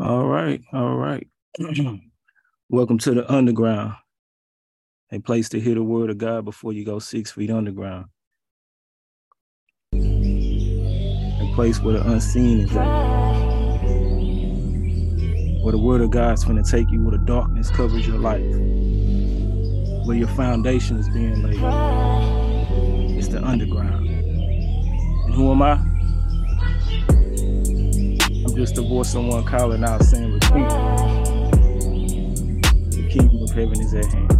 All right, all right. Welcome to the underground, a place to hear the word of God before you go six feet underground. A place where the unseen is at. Where the word of God's going to take you where the darkness covers your life. Where your foundation is being laid. It's the underground. And who am I? Just a voice someone calling out saying, repeat. The kingdom of heaven is at hand.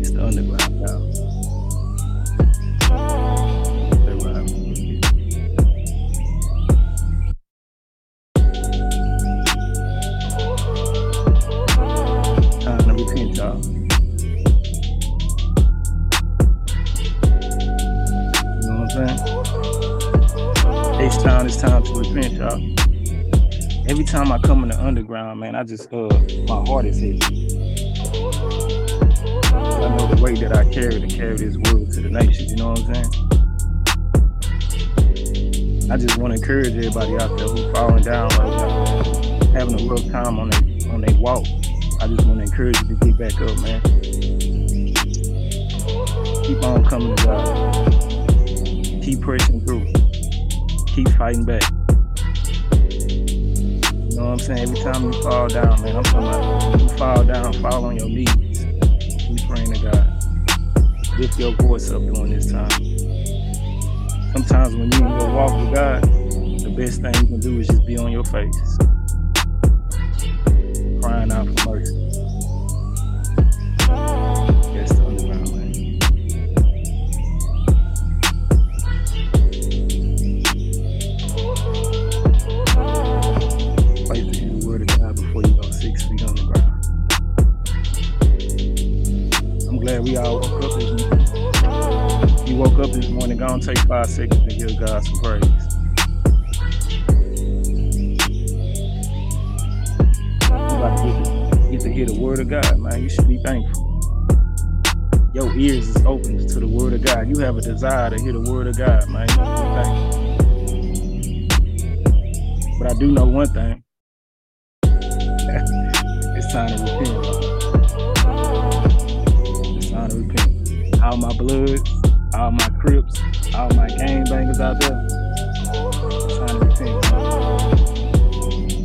It's the underground time Every time I come in the underground, man, I just uh my heart is hit. I know the way that I carry to carry this word to the nations, you know what I'm saying? I just want to encourage everybody out there who's falling down right now, having a rough time on their on their walk. I just want to encourage you to get back up, man. Keep on coming to God. Keep pressing through keep fighting back. You know what I'm saying? Every time you fall down, man, I'm talking about you fall down, fall on your knees. Keep praying to God. Lift your voice up during this time. Sometimes when you go walk with God, the best thing you can do is just be on your face, crying out for mercy. We all woke up this morning. You woke up this morning, go and take five seconds to give God some praise. Get to hear the word of God, man. You should be thankful. Your ears is open to the word of God. You have a desire to hear the word of God, man. But I do know one thing. All my crips, all my gang bangers out there.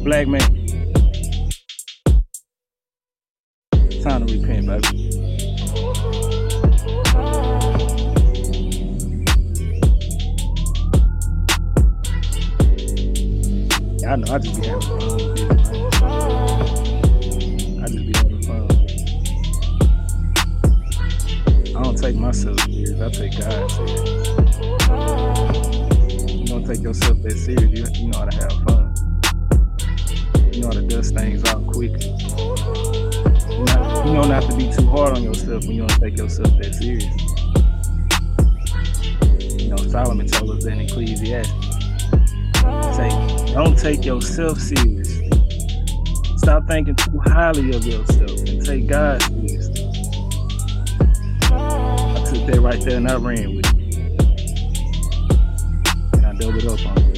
Black man. Time to repent, baby. I know I just be having take myself serious. I take God serious. You don't take yourself that serious. You, you know how to have fun. You know how to dust things out quickly. You, not, you don't have to be too hard on yourself when you don't take yourself that serious. You know, Solomon told us that in Ecclesiastes. Say, don't take yourself seriously. Stop thinking too highly of yourself and take God seriously that right there and I ran with it. And I doubled up on it.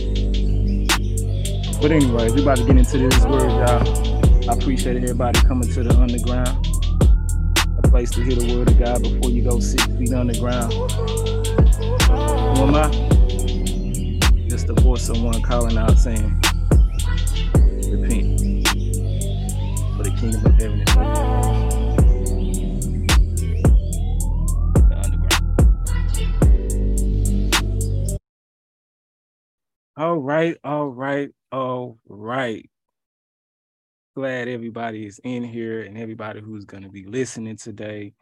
But anyways, we about to get into this word, y'all. I appreciate everybody coming to the underground. A place to hear the word of God before you go six feet underground. Who am I? Just a voice someone calling out saying, repent. For the kingdom All right, all right, all right. Glad everybody is in here and everybody who's going to be listening today.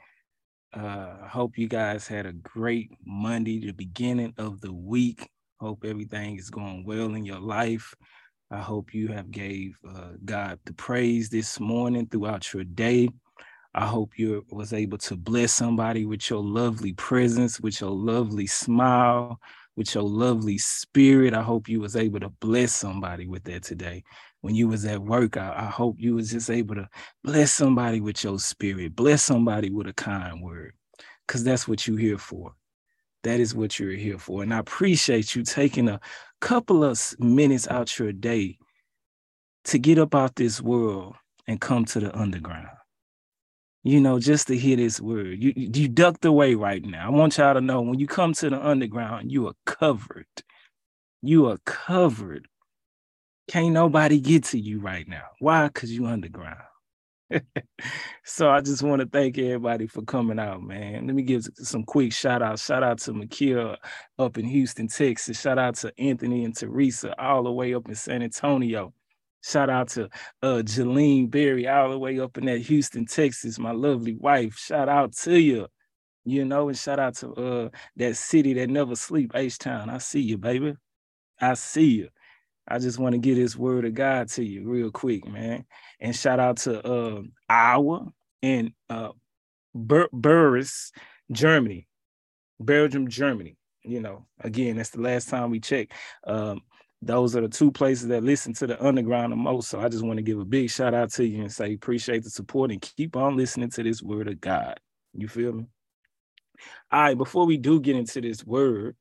Uh, hope you guys had a great Monday, the beginning of the week. Hope everything is going well in your life. I hope you have gave uh, God the praise this morning throughout your day. I hope you was able to bless somebody with your lovely presence, with your lovely smile, with your lovely spirit. I hope you was able to bless somebody with that today. When you was at work, I, I hope you was just able to bless somebody with your spirit, bless somebody with a kind word, because that's what you're here for. That is what you're here for. And I appreciate you taking a couple of minutes out your day to get up out this world and come to the underground. You know, just to hear this word. You you ducked away right now. I want y'all to know when you come to the underground, you are covered. You are covered. Can't nobody get to you right now. Why? Because you underground. so I just want to thank everybody for coming out, man. Let me give some quick shout out. Shout out to Makia up in Houston, Texas. Shout out to Anthony and Teresa all the way up in San Antonio. Shout out to uh Berry all the way up in that Houston, Texas, my lovely wife. Shout out to you. You know, and shout out to uh that city that never sleep, H Town. I see you, baby. I see you. I just want to get this word of God to you real quick, man. And shout out to uh Iowa and uh Bur- Burris, Germany, Belgium, Germany. You know, again, that's the last time we checked. Um, those are the two places that listen to the underground the most. So I just want to give a big shout out to you and say appreciate the support and keep on listening to this word of God. You feel me? All right, before we do get into this word,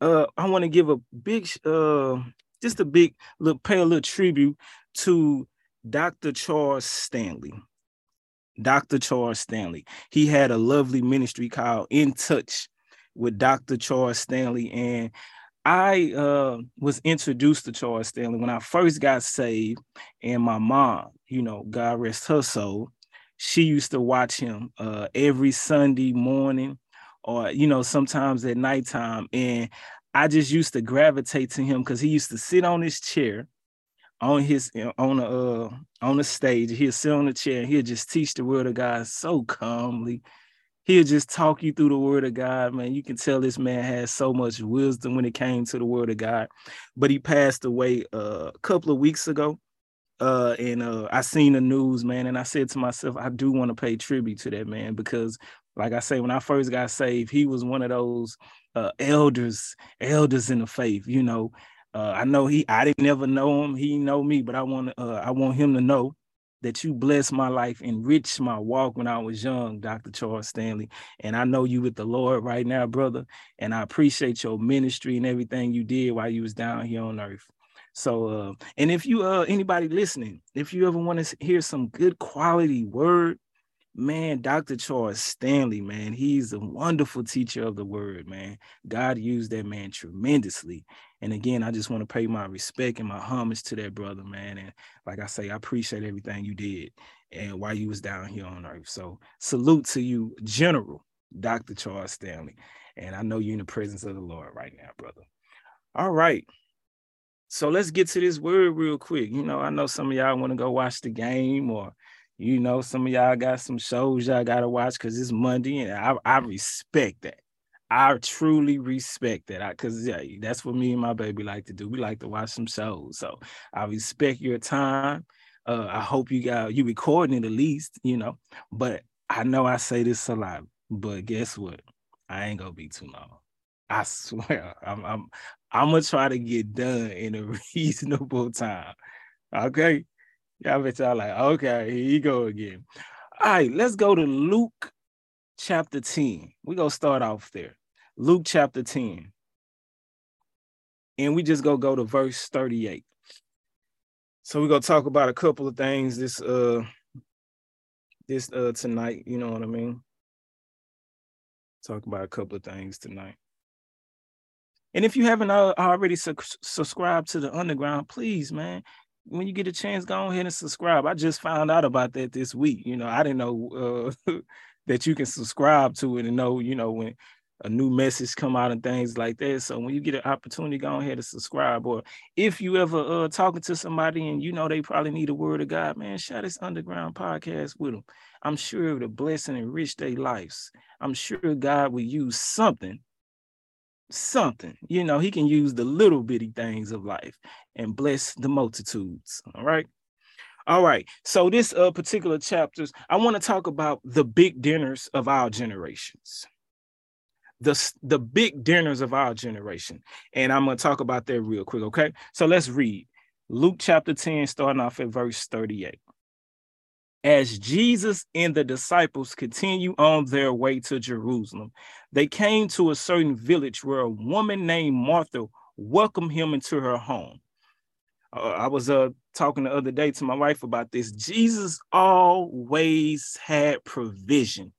uh, I want to give a big uh just a big little pay a little tribute to Dr. Charles Stanley. Dr. Charles Stanley. He had a lovely ministry called In Touch with Dr. Charles Stanley. And I uh, was introduced to Charles Stanley when I first got saved, and my mom, you know, God rest her soul, she used to watch him uh, every Sunday morning, or you know, sometimes at nighttime. And I just used to gravitate to him because he used to sit on his chair on his on a uh, on the stage. He'll sit on the chair and he'll just teach the word of God so calmly. He'll just talk you through the word of God, man. You can tell this man has so much wisdom when it came to the word of God. But he passed away uh, a couple of weeks ago. Uh, and uh, I seen the news, man, and I said to myself, I do want to pay tribute to that man because, like I say, when I first got saved, he was one of those uh, elders, elders in the faith. You know, uh, I know he, I didn't never know him. He know me, but I want, uh, I want him to know that you blessed my life, enriched my walk when I was young, Dr. Charles Stanley. And I know you with the Lord right now, brother. And I appreciate your ministry and everything you did while you was down here on earth. So, uh, and if you, uh, anybody listening, if you ever want to hear some good quality word, man, Dr. Charles Stanley, man, he's a wonderful teacher of the word, man. God used that man tremendously. And again, I just want to pay my respect and my homage to that brother, man. And like I say, I appreciate everything you did and while you was down here on earth. So salute to you, General Dr. Charles Stanley. And I know you're in the presence of the Lord right now, brother. All right. So let's get to this word real quick. You know, I know some of y'all want to go watch the game or you know, some of y'all got some shows y'all gotta watch because it's Monday, and I, I respect that. I truly respect that. I cause yeah, that's what me and my baby like to do. We like to watch some shows. So I respect your time. Uh, I hope you got you recording it at least, you know. But I know I say this a lot, but guess what? I ain't gonna be too long. I swear, I'm I'm I'm gonna try to get done in a reasonable time. Okay. Y'all bet y'all like, okay, here you go again. All right, let's go to Luke chapter 10. We're gonna start off there. Luke chapter 10. And we just go go to verse 38. So we're gonna talk about a couple of things this uh this uh tonight, you know what I mean? Talk about a couple of things tonight. And if you haven't uh, already su- subscribed to the underground, please, man, when you get a chance, go ahead and subscribe. I just found out about that this week. You know, I didn't know uh, that you can subscribe to it and know, you know, when a new message come out and things like that. So when you get an opportunity, go ahead and subscribe. Or if you ever uh talking to somebody and you know they probably need a word of God, man, share this underground podcast with them. I'm sure it'll bless and enrich their lives. I'm sure God will use something something. You know, he can use the little bitty things of life and bless the multitudes. All right. All right. So this uh particular chapters, I want to talk about the big dinners of our generations. The, the big dinners of our generation. And I'm going to talk about that real quick. Okay. So let's read Luke chapter 10, starting off at verse 38 as Jesus and the disciples continue on their way to Jerusalem, they came to a certain village where a woman named Martha welcomed him into her home. uh, I was uh talking the other day to my wife about this. Jesus always had provision.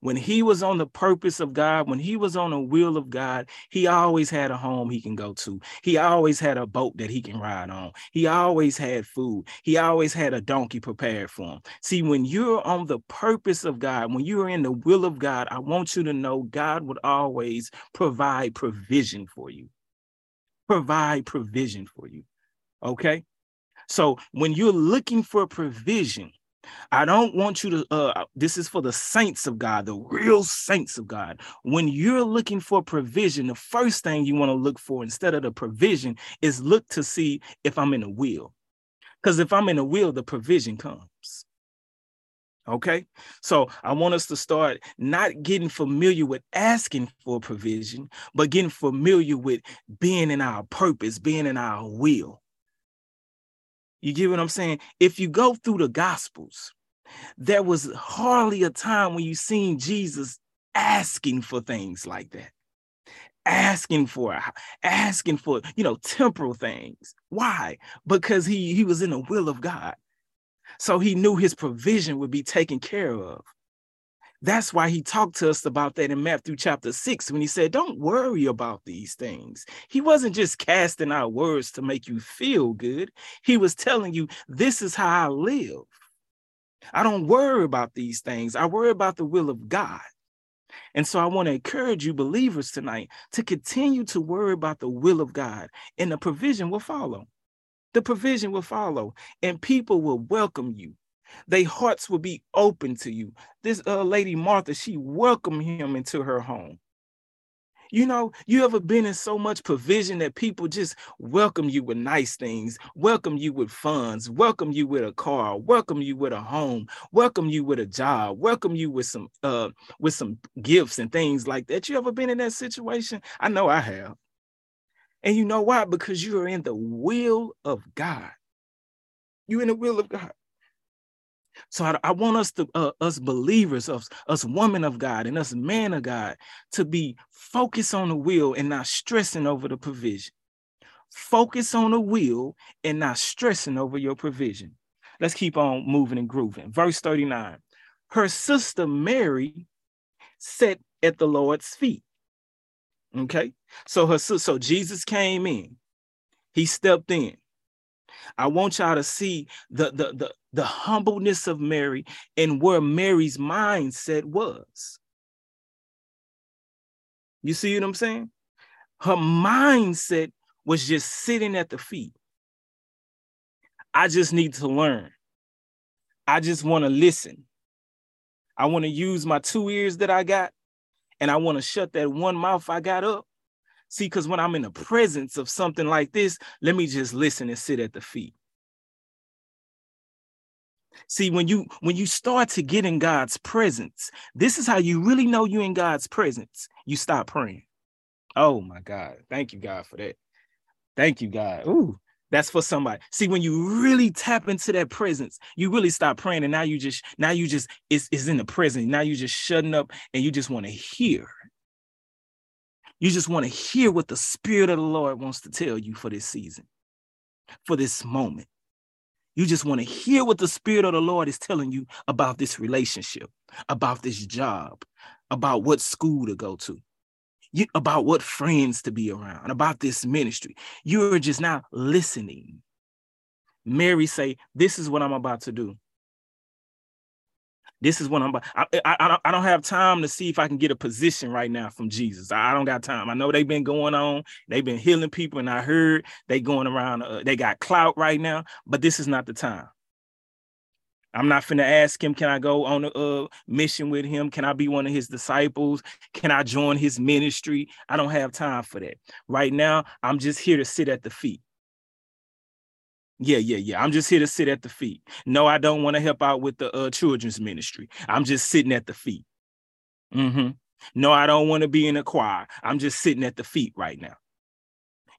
When he was on the purpose of God, when he was on the will of God, he always had a home he can go to. He always had a boat that he can ride on. He always had food. He always had a donkey prepared for him. See, when you're on the purpose of God, when you're in the will of God, I want you to know God would always provide provision for you. Provide provision for you. Okay. So when you're looking for provision, I don't want you to, uh, this is for the saints of God, the real saints of God. When you're looking for provision, the first thing you want to look for instead of the provision is look to see if I'm in a will. Because if I'm in a will, the provision comes. Okay, so I want us to start not getting familiar with asking for provision, but getting familiar with being in our purpose, being in our will. You get what I'm saying? If you go through the gospels, there was hardly a time when you seen Jesus asking for things like that. Asking for asking for, you know, temporal things. Why? Because he he was in the will of God. So he knew his provision would be taken care of. That's why he talked to us about that in Matthew chapter 6 when he said, Don't worry about these things. He wasn't just casting out words to make you feel good, he was telling you, This is how I live. I don't worry about these things, I worry about the will of God. And so I want to encourage you, believers, tonight to continue to worry about the will of God, and the provision will follow. The provision will follow, and people will welcome you their hearts will be open to you. This uh, lady Martha, she welcomed him into her home. You know, you ever been in so much provision that people just welcome you with nice things, welcome you with funds, welcome you with a car, welcome you with a home, welcome you with a job, welcome you with some uh with some gifts and things like that. You ever been in that situation? I know I have. And you know why? Because you are in the will of God. You're in the will of God. So I, I want us to, uh, us believers, us, us women of God and us man of God to be focused on the will and not stressing over the provision. Focus on the will and not stressing over your provision. Let's keep on moving and grooving. Verse 39. Her sister Mary sat at the Lord's feet. Okay. So her so Jesus came in. He stepped in. I want y'all to see the, the, the, the humbleness of Mary and where Mary's mindset was. You see what I'm saying? Her mindset was just sitting at the feet. I just need to learn. I just want to listen. I want to use my two ears that I got, and I want to shut that one mouth I got up See, because when I'm in the presence of something like this, let me just listen and sit at the feet. See, when you when you start to get in God's presence, this is how you really know you're in God's presence. You stop praying. Oh my God. Thank you, God, for that. Thank you, God. Ooh, that's for somebody. See, when you really tap into that presence, you really stop praying. And now you just, now you just it's, is in the presence. Now you just shutting up and you just want to hear. You just want to hear what the Spirit of the Lord wants to tell you for this season, for this moment. You just want to hear what the Spirit of the Lord is telling you about this relationship, about this job, about what school to go to, you, about what friends to be around, about this ministry. You're just now listening. Mary say, "This is what I'm about to do." This is what I'm. I, I, I don't have time to see if I can get a position right now from Jesus. I don't got time. I know they've been going on. They've been healing people, and I heard they going around. Uh, they got clout right now, but this is not the time. I'm not finna ask him, can I go on a uh, mission with him? Can I be one of his disciples? Can I join his ministry? I don't have time for that. Right now, I'm just here to sit at the feet. Yeah, yeah, yeah. I'm just here to sit at the feet. No, I don't want to help out with the uh, children's ministry. I'm just sitting at the feet. Mm-hmm. No, I don't want to be in a choir. I'm just sitting at the feet right now.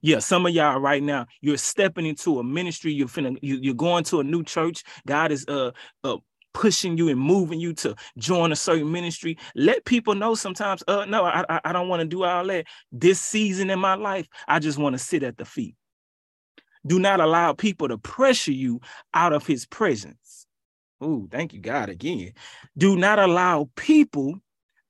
Yeah, some of y'all right now, you're stepping into a ministry. You're finna, you, you're going to a new church. God is uh, uh pushing you and moving you to join a certain ministry. Let people know sometimes, uh, no, I, I don't want to do all that. This season in my life, I just want to sit at the feet. Do not allow people to pressure you out of his presence. Oh, thank you, God, again. Do not allow people,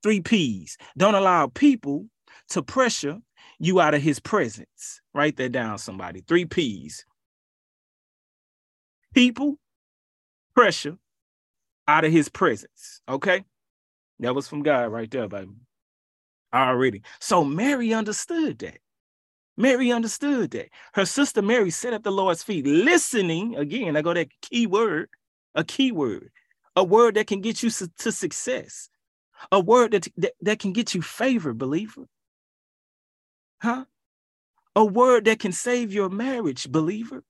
three P's, don't allow people to pressure you out of his presence. Write that down, somebody. Three P's. People, pressure out of his presence. Okay. That was from God right there, baby. Already. So Mary understood that. Mary understood that. Her sister Mary sat at the Lord's feet, listening. Again, I go that key word, a key word, a word that can get you to success, a word that, that, that can get you favor, believer. Huh? A word that can save your marriage, believer.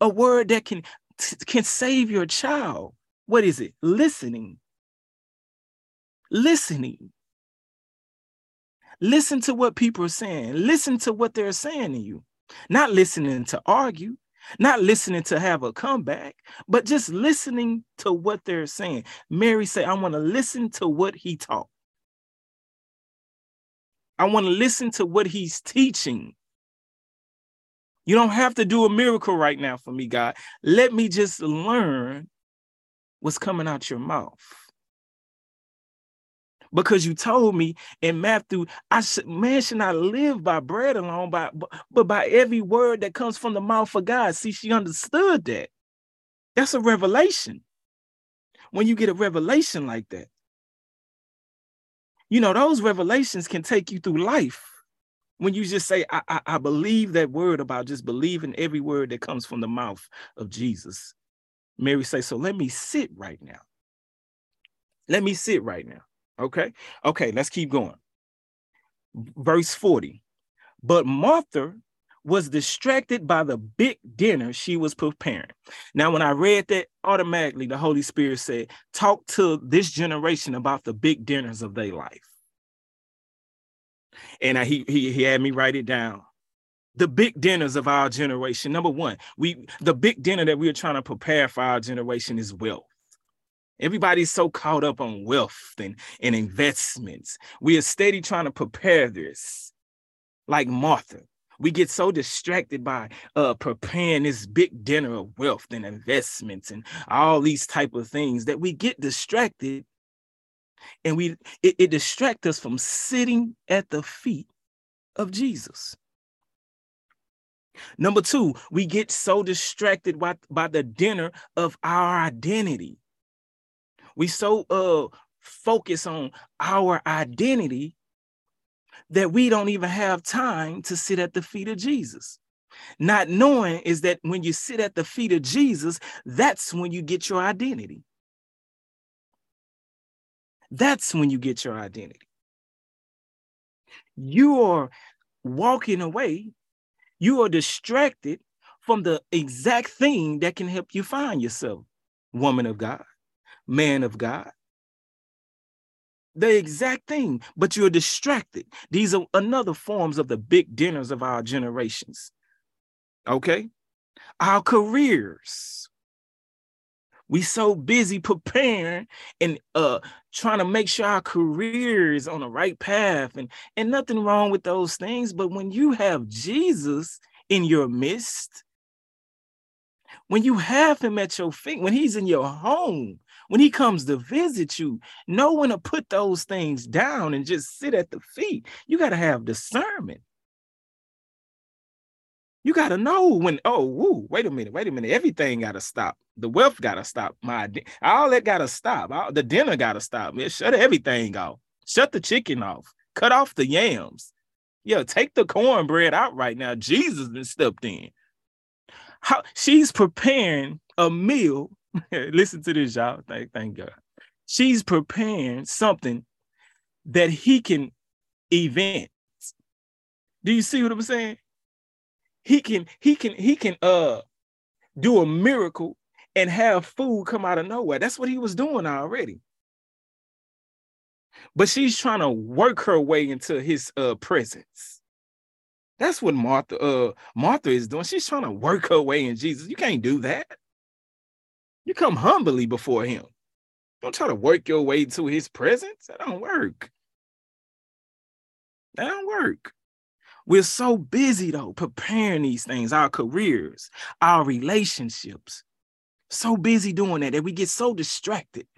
A word that can can save your child. What is it? Listening. Listening. Listen to what people are saying. Listen to what they're saying to you. Not listening to argue, not listening to have a comeback, but just listening to what they're saying. Mary said, I want to listen to what he taught. I want to listen to what he's teaching. You don't have to do a miracle right now for me, God. Let me just learn what's coming out your mouth because you told me in Matthew, I should, man should not live by bread alone, by, but by every word that comes from the mouth of God. See, she understood that. That's a revelation. When you get a revelation like that, you know, those revelations can take you through life. When you just say, I, I, I believe that word about just believing every word that comes from the mouth of Jesus. Mary say, so let me sit right now. Let me sit right now. Okay. Okay, let's keep going. Verse 40. But Martha was distracted by the big dinner she was preparing. Now, when I read that, automatically the Holy Spirit said, Talk to this generation about the big dinners of their life. And I, he, he, he had me write it down. The big dinners of our generation. Number one, we the big dinner that we're trying to prepare for our generation is wealth. Everybody's so caught up on wealth and, and investments. We are steady trying to prepare this, like Martha. We get so distracted by uh, preparing this big dinner of wealth and investments and all these type of things that we get distracted, and we it, it distracts us from sitting at the feet of Jesus. Number two, we get so distracted by, by the dinner of our identity we so uh focus on our identity that we don't even have time to sit at the feet of Jesus. Not knowing is that when you sit at the feet of Jesus, that's when you get your identity. That's when you get your identity. You are walking away, you are distracted from the exact thing that can help you find yourself, woman of God man of God. The exact thing, but you're distracted. These are another forms of the big dinners of our generations. Okay? Our careers. We so busy preparing and uh trying to make sure our career is on the right path and and nothing wrong with those things but when you have Jesus in your midst when you have him at your feet when he's in your home when he comes to visit you, know when to put those things down and just sit at the feet. You got to have discernment. You got to know when, oh, woo, wait a minute, wait a minute. Everything got to stop. The wealth got to stop. My all that got to stop. All, the dinner got to stop. Man, shut everything off. Shut the chicken off. Cut off the yams. Yeah, take the cornbread out right now. Jesus been stepped in. How she's preparing a meal Listen to this, y'all. Thank, thank God. She's preparing something that he can event. Do you see what I'm saying? He can, he can, he can uh do a miracle and have food come out of nowhere. That's what he was doing already. But she's trying to work her way into his uh presence. That's what Martha uh Martha is doing. She's trying to work her way in Jesus. You can't do that. You come humbly before him. Don't try to work your way to his presence. That don't work. That don't work. We're so busy though preparing these things, our careers, our relationships. So busy doing that that we get so distracted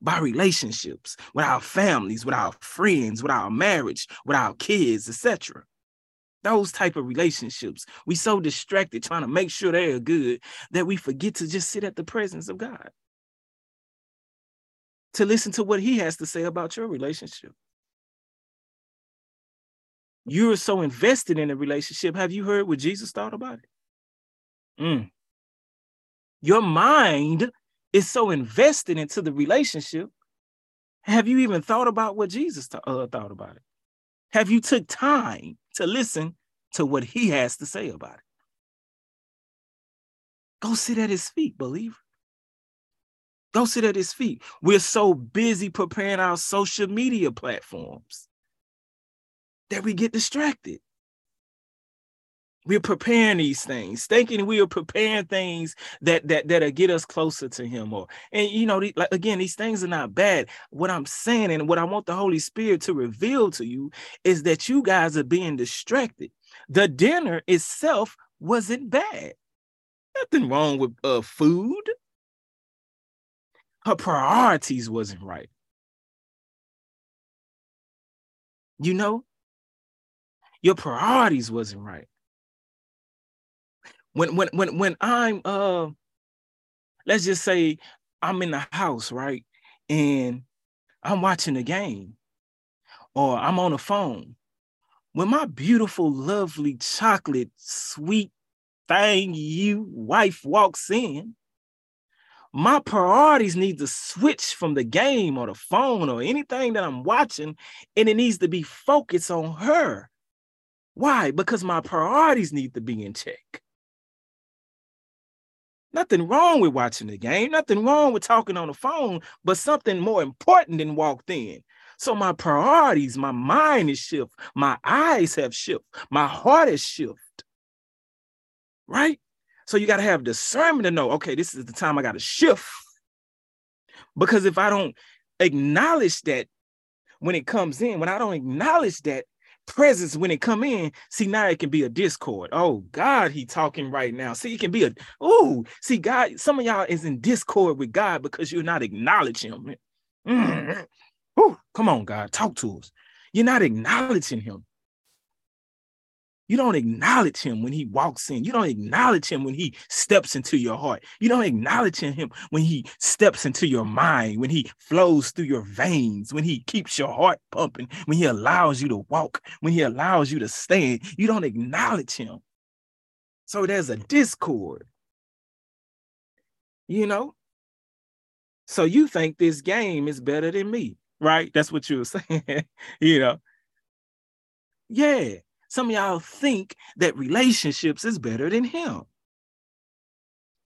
by relationships with our families, with our friends, with our marriage, with our kids, etc. Those type of relationships. We so distracted trying to make sure they're good that we forget to just sit at the presence of God. To listen to what he has to say about your relationship you're so invested in a relationship. Have you heard what Jesus thought about it? Mm. Your mind is so invested into the relationship. Have you even thought about what Jesus th- uh, thought about it? Have you took time to listen to what he has to say about it? Go sit at his feet, believer. Go sit at his feet. We're so busy preparing our social media platforms that we get distracted. We're preparing these things, thinking we are preparing things that that that'll get us closer to Him. Or and you know, like again, these things are not bad. What I'm saying and what I want the Holy Spirit to reveal to you is that you guys are being distracted. The dinner itself wasn't bad. Nothing wrong with uh, food. Her priorities wasn't right. You know, your priorities wasn't right. When when when when I'm uh let's just say I'm in the house, right? And I'm watching the game or I'm on the phone. When my beautiful, lovely, chocolate, sweet thing you wife walks in, my priorities need to switch from the game or the phone or anything that I'm watching, and it needs to be focused on her. Why? Because my priorities need to be in check. Nothing wrong with watching the game, nothing wrong with talking on the phone, but something more important than walked in. So my priorities, my mind is shift, my eyes have shift, my heart is shift. Right? So you got to have discernment to know, okay, this is the time I got to shift. Because if I don't acknowledge that when it comes in, when I don't acknowledge that, presence when it come in. See now it can be a discord. Oh god he talking right now. See it can be a oh see god some of y'all is in discord with god because you're not acknowledging him. Mm-hmm. Ooh, come on god talk to us. You're not acknowledging him you don't acknowledge him when he walks in. You don't acknowledge him when he steps into your heart. You don't acknowledge him when he steps into your mind, when he flows through your veins, when he keeps your heart pumping, when he allows you to walk, when he allows you to stand. You don't acknowledge him. So there's a discord. You know? So you think this game is better than me, right? That's what you were saying. you know? Yeah. Some of y'all think that relationships is better than him.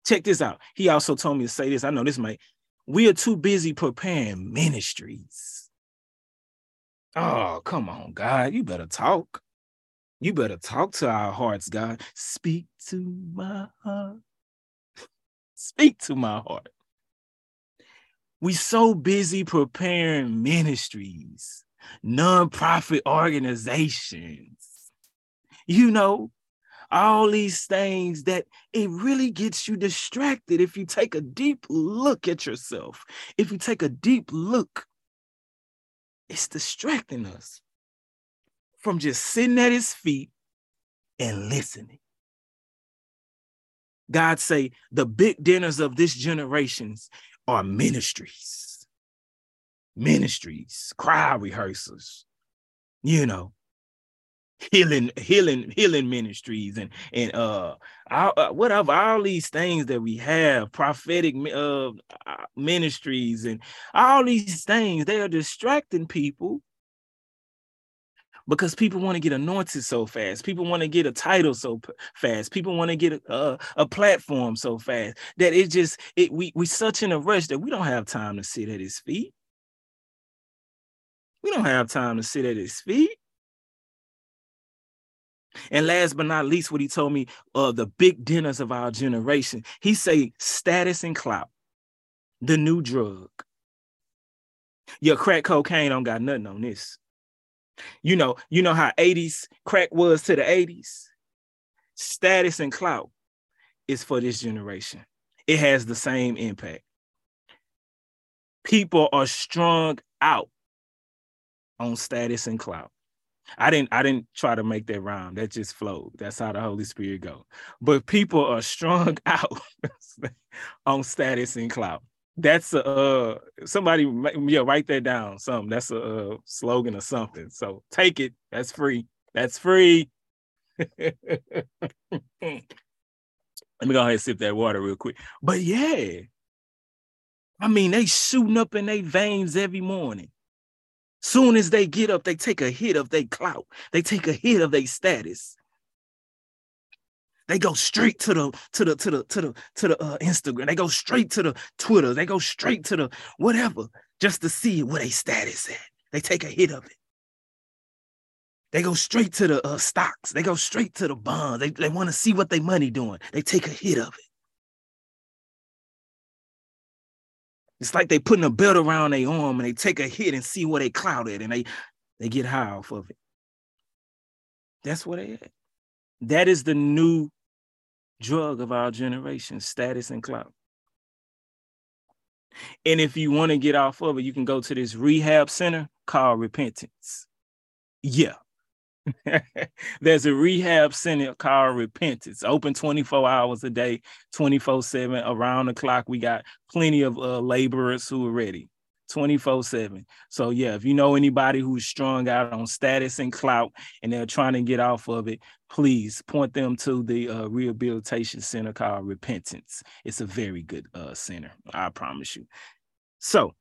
Check this out. He also told me to say this. I know this might. We are too busy preparing ministries. Oh, come on, God. You better talk. You better talk to our hearts, God. Speak to my heart. Speak to my heart. We so busy preparing ministries, nonprofit organizations, you know, all these things that it really gets you distracted if you take a deep look at yourself. If you take a deep look, it's distracting us from just sitting at his feet and listening. God say the big dinners of this generations are ministries. Ministries, crowd rehearsals, you know, healing healing healing ministries and and uh, our, uh whatever all these things that we have prophetic uh, uh ministries and all these things they are distracting people. Because people want to get anointed so fast. People want to get a title so fast. People want to get a, a, a, platform so fast that it just it we we such in a rush that we don't have time to sit at his feet. We don't have time to sit at his feet and last but not least, what he told me, uh, the big dinners of our generation. He say status and clout, the new drug. Your crack cocaine don't got nothing on this. You know, you know how 80s crack was to the 80s? Status and clout is for this generation. It has the same impact. People are strung out on status and clout. I didn't I didn't try to make that rhyme. That just flowed. That's how the Holy Spirit go. But people are strung out on status and clout. That's a uh, somebody yeah write that down. Something that's a uh, slogan or something. So take it. That's free. That's free. Let me go ahead and sip that water real quick. But yeah, I mean they shooting up in their veins every morning. Soon as they get up, they take a hit of their clout. They take a hit of their status. They go straight to the to the to the to the to the uh, Instagram. They go straight to the Twitter. They go straight to the whatever just to see where they status at. They take a hit of it. They go straight to the uh, stocks. They go straight to the bonds. They, they want to see what their money doing. They take a hit of it. It's like they putting a belt around their arm and they take a hit and see where they clouded and they they get high off of it. That's what they at. That is the new drug of our generation, status and clout. And if you want to get off of it, you can go to this rehab center called repentance. Yeah, There's a rehab center called Repentance, open 24 hours a day, 24 7. Around the clock, we got plenty of uh, laborers who are ready 24 7. So, yeah, if you know anybody who's strung out on status and clout and they're trying to get off of it, please point them to the uh, rehabilitation center called Repentance. It's a very good uh, center, I promise you. So,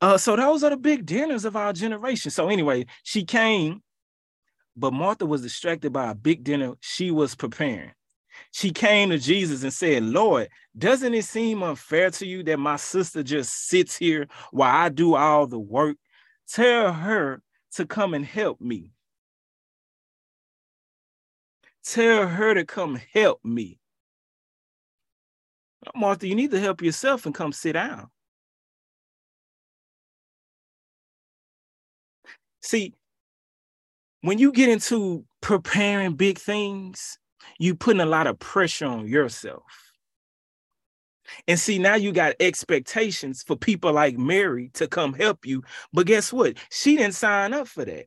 uh, so those are the big dinners of our generation. So anyway, she came but Martha was distracted by a big dinner she was preparing. She came to Jesus and said, Lord, doesn't it seem unfair to you that my sister just sits here while I do all the work? Tell her to come and help me. Tell her to come help me. Martha, you need to help yourself and come sit down. See, when you get into preparing big things, you putting a lot of pressure on yourself. And see, now you got expectations for people like Mary to come help you. But guess what? She didn't sign up for that.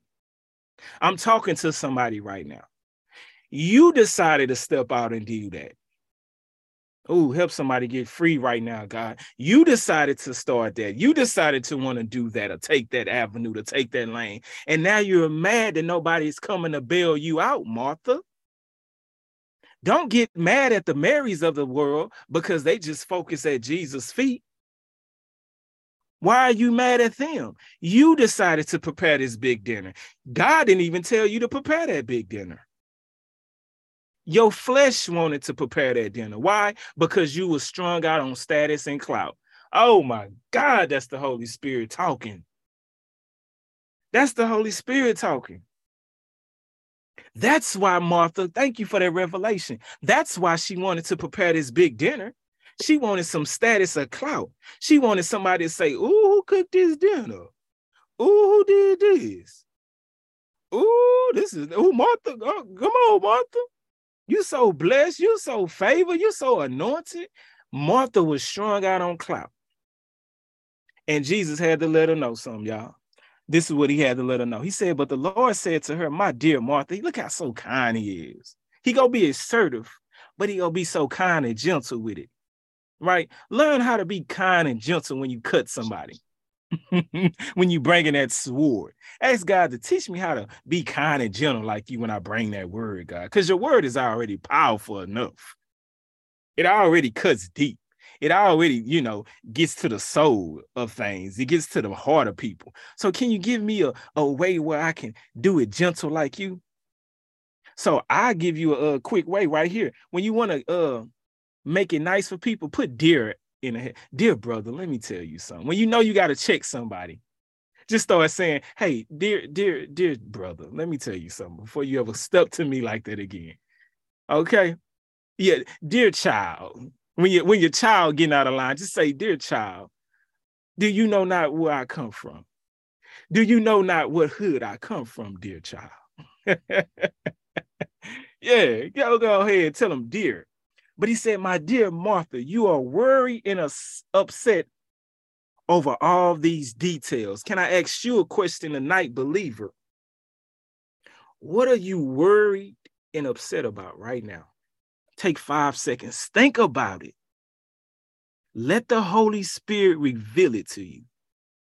I'm talking to somebody right now. You decided to step out and do that. Oh, help somebody get free right now, God. You decided to start that. You decided to want to do that or take that avenue, to take that lane. And now you're mad that nobody's coming to bail you out, Martha. Don't get mad at the Marys of the world because they just focus at Jesus' feet. Why are you mad at them? You decided to prepare this big dinner. God didn't even tell you to prepare that big dinner. Your flesh wanted to prepare that dinner. Why? Because you were strung out on status and clout. Oh my God, that's the Holy Spirit talking. That's the Holy Spirit talking. That's why Martha, thank you for that revelation. That's why she wanted to prepare this big dinner. She wanted some status or clout. She wanted somebody to say, Ooh, who cooked this dinner? Ooh, who did this? Ooh, this is, ooh, Martha. Oh, come on, Martha. You so blessed, you so favored, you so anointed. Martha was strung out on clout. And Jesus had to let her know something, y'all. This is what he had to let her know. He said, But the Lord said to her, My dear Martha, look how so kind he is. He gonna be assertive, but he gonna be so kind and gentle with it. Right? Learn how to be kind and gentle when you cut somebody. when you bringing that sword. Ask God to teach me how to be kind and gentle like you when I bring that word, God, because your word is already powerful enough. It already cuts deep. It already, you know, gets to the soul of things. It gets to the heart of people. So can you give me a, a way where I can do it gentle like you? So I give you a, a quick way right here. When you want to uh make it nice for people, put dear in the head. Dear brother, let me tell you something. When you know you got to check somebody, just start saying, Hey, dear, dear, dear brother, let me tell you something before you ever step to me like that again. Okay. Yeah, dear child. When you when your child getting out of line, just say, Dear child, do you know not where I come from? Do you know not what hood I come from, dear child? yeah, go, go ahead, tell him, dear. But he said, My dear Martha, you are worried and upset over all these details. Can I ask you a question tonight, believer? What are you worried and upset about right now? Take five seconds, think about it. Let the Holy Spirit reveal it to you.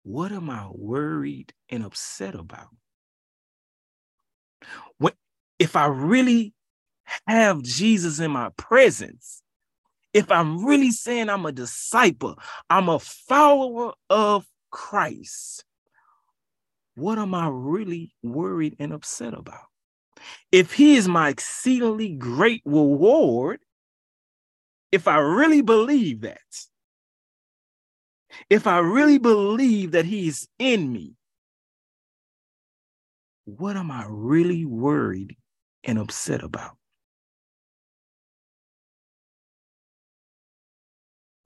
What am I worried and upset about? When, if I really have Jesus in my presence, if I'm really saying I'm a disciple, I'm a follower of Christ, what am I really worried and upset about? If he is my exceedingly great reward, if I really believe that, if I really believe that he's in me, what am I really worried and upset about?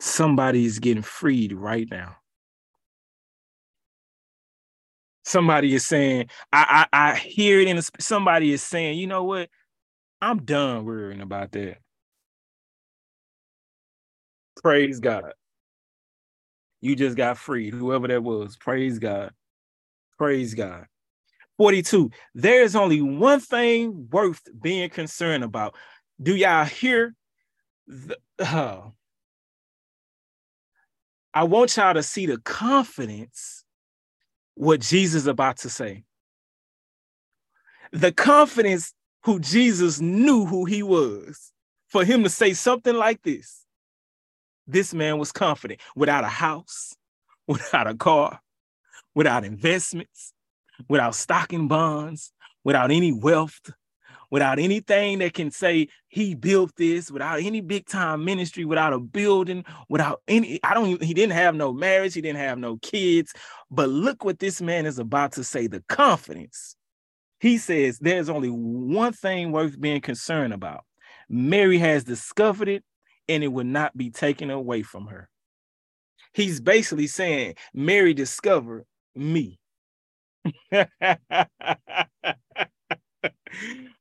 Somebody is getting freed right now. Somebody is saying, I, I, I hear it in a, somebody is saying, you know what? I'm done worrying about that. Praise God. You just got freed, whoever that was. Praise God. Praise God. 42. There is only one thing worth being concerned about. Do y'all hear? The, uh, I want y'all to see the confidence what Jesus is about to say. The confidence who Jesus knew who he was for him to say something like this. This man was confident without a house, without a car, without investments, without stocking bonds, without any wealth, without anything that can say he built this, without any big time ministry, without a building, without any, I don't, he didn't have no marriage, he didn't have no kids. But look what this man is about to say the confidence. He says there's only one thing worth being concerned about. Mary has discovered it and it will not be taken away from her. He's basically saying, Mary discovered me.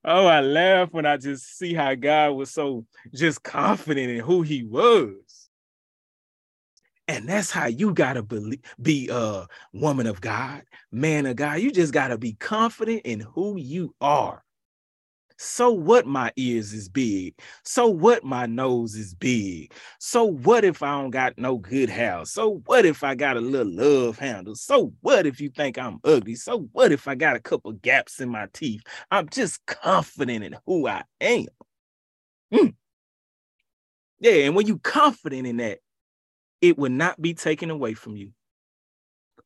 oh, I laugh when I just see how God was so just confident in who he was. And that's how you gotta be a woman of God, man of God. You just gotta be confident in who you are. So what my ears is big? So what my nose is big? So what if I don't got no good hair? So what if I got a little love handle? So what if you think I'm ugly? So what if I got a couple gaps in my teeth? I'm just confident in who I am. Mm. Yeah, and when you confident in that, it will not be taken away from you.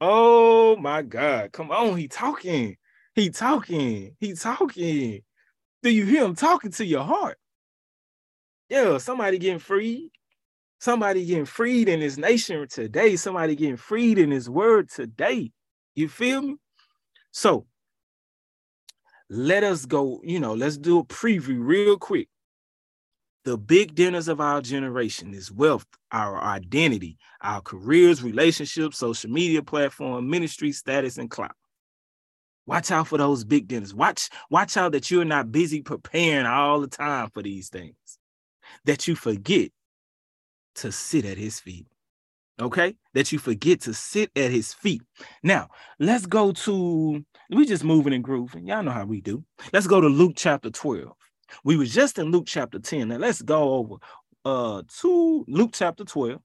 Oh my God. Come on, he talking. He talking. He talking do you hear him talking to your heart? Yeah, somebody getting freed. Somebody getting freed in this nation today. Somebody getting freed in his word today. You feel me? So let us go, you know, let's do a preview real quick. The big dinners of our generation is wealth, our identity, our careers, relationships, social media platform, ministry, status, and clout. Watch out for those big dinners. Watch, watch out that you're not busy preparing all the time for these things, that you forget to sit at his feet. Okay, that you forget to sit at his feet. Now, let's go to we just moving and grooving. Y'all know how we do. Let's go to Luke chapter 12. We was just in Luke chapter 10. Now let's go over uh to Luke chapter 12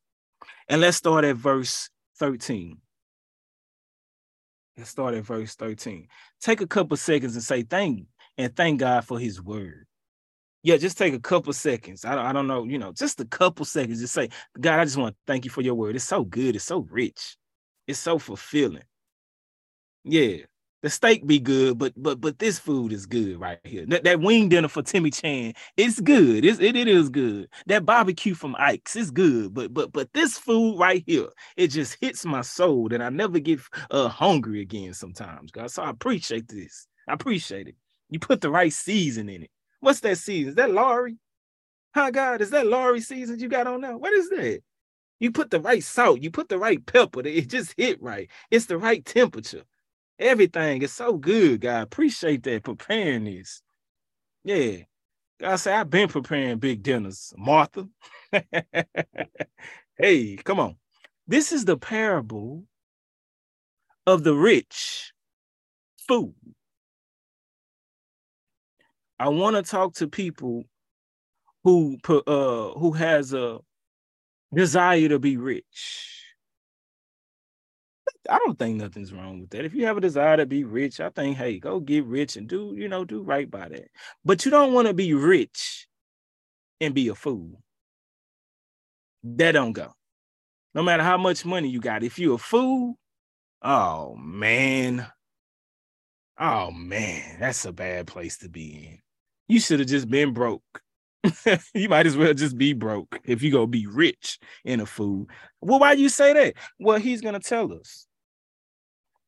and let's start at verse 13. Start at verse 13. Take a couple seconds and say thank you and thank God for his word. Yeah, just take a couple seconds. I don't, I don't know, you know, just a couple seconds. Just say, God, I just want to thank you for your word. It's so good. It's so rich. It's so fulfilling. Yeah the steak be good, but but but this food is good right here. That, that wing dinner for Timmy Chan, it's good. It's, it, it is good. That barbecue from Ike's is good, but but but this food right here, it just hits my soul that I never get uh, hungry again sometimes, God. So I appreciate this. I appreciate it. You put the right season in it. What's that season? Is that Lawry? Hi, God, is that Lawry season you got on now? What is that? You put the right salt, you put the right pepper, it just hit right. It's the right temperature. Everything is so good, God. Appreciate that preparing this. Yeah. God say, I've been preparing big dinners, Martha. hey, come on. This is the parable of the rich fool. I want to talk to people who uh who has a desire to be rich. I don't think nothing's wrong with that. If you have a desire to be rich, I think, hey, go get rich and do, you know, do right by that. But you don't want to be rich and be a fool. That don't go. No matter how much money you got, if you're a fool, oh man, oh man, that's a bad place to be in. You should have just been broke. you might as well just be broke if you go be rich in a fool. Well, why you say that? Well, he's gonna tell us.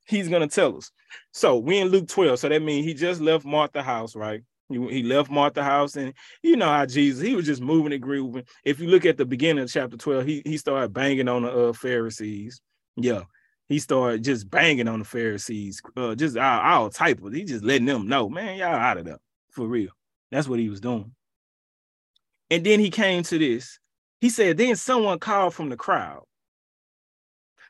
He's gonna tell us. So we in Luke 12. So that means he just left Martha house, right? He, he left Martha house, and you know how Jesus, he was just moving and grooving. If you look at the beginning of chapter 12, he, he started banging on the uh, Pharisees. Yeah, he started just banging on the Pharisees, uh, just all, all type of. He just letting them know, man, y'all out of there for real. That's what he was doing. And then he came to this. He said, then someone called from the crowd.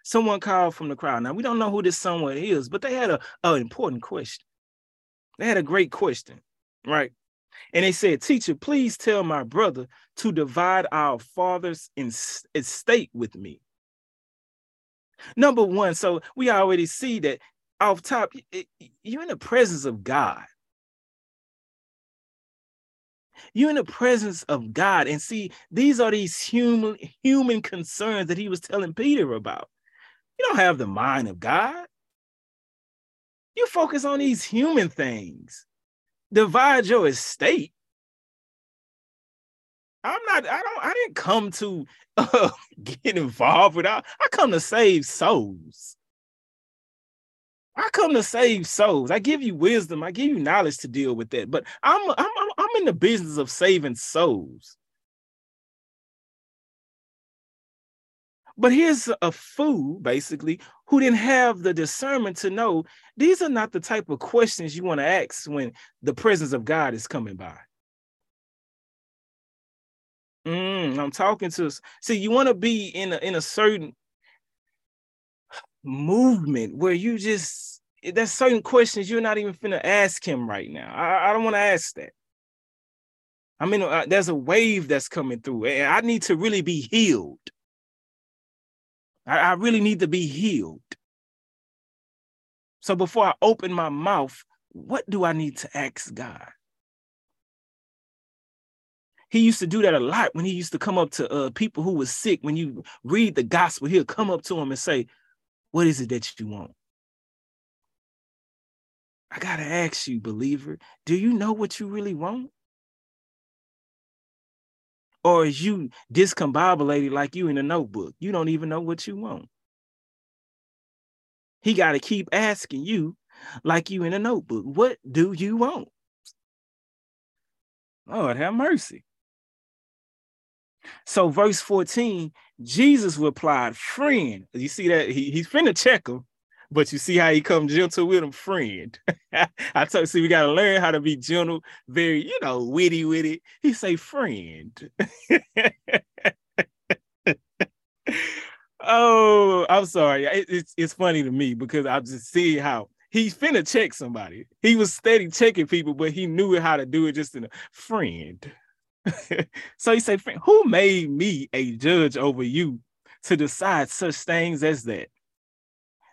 Someone called from the crowd. Now we don't know who this someone is, but they had a, an important question. They had a great question, right? And they said, Teacher, please tell my brother to divide our father's estate with me. Number one, so we already see that off top, you're in the presence of God. You're in the presence of God. And see, these are these human human concerns that he was telling Peter about. You don't have the mind of God. You focus on these human things. Divide your estate. I'm not, I don't, I didn't come to uh, get involved with I, I come to save souls. I come to save souls. I give you wisdom. I give you knowledge to deal with that. But I'm I'm I'm in the business of saving souls. But here's a fool, basically, who didn't have the discernment to know these are not the type of questions you want to ask when the presence of God is coming by. Mm, I'm talking to see you want to be in a in a certain movement where you just there's certain questions you're not even finna ask him right now. I, I don't want to ask that. I mean, uh, there's a wave that's coming through, and I need to really be healed. I, I really need to be healed. So before I open my mouth, what do I need to ask God? He used to do that a lot when he used to come up to uh, people who was sick. When you read the gospel, he'll come up to them and say, what is it that you want? I got to ask you, believer, do you know what you really want? Or is you discombobulated like you in a notebook? You don't even know what you want. He got to keep asking you, like you in a notebook, what do you want? Lord, have mercy. So, verse 14, Jesus replied, Friend. You see that? He, he's finna check him, but you see how he come gentle with him, friend. I told you, see, we got to learn how to be gentle, very, you know, witty with it. He say, Friend. oh, I'm sorry. It, it's, it's funny to me because I just see how he's finna check somebody. He was steady checking people, but he knew how to do it just in a friend. so he said, Who made me a judge over you to decide such things as that?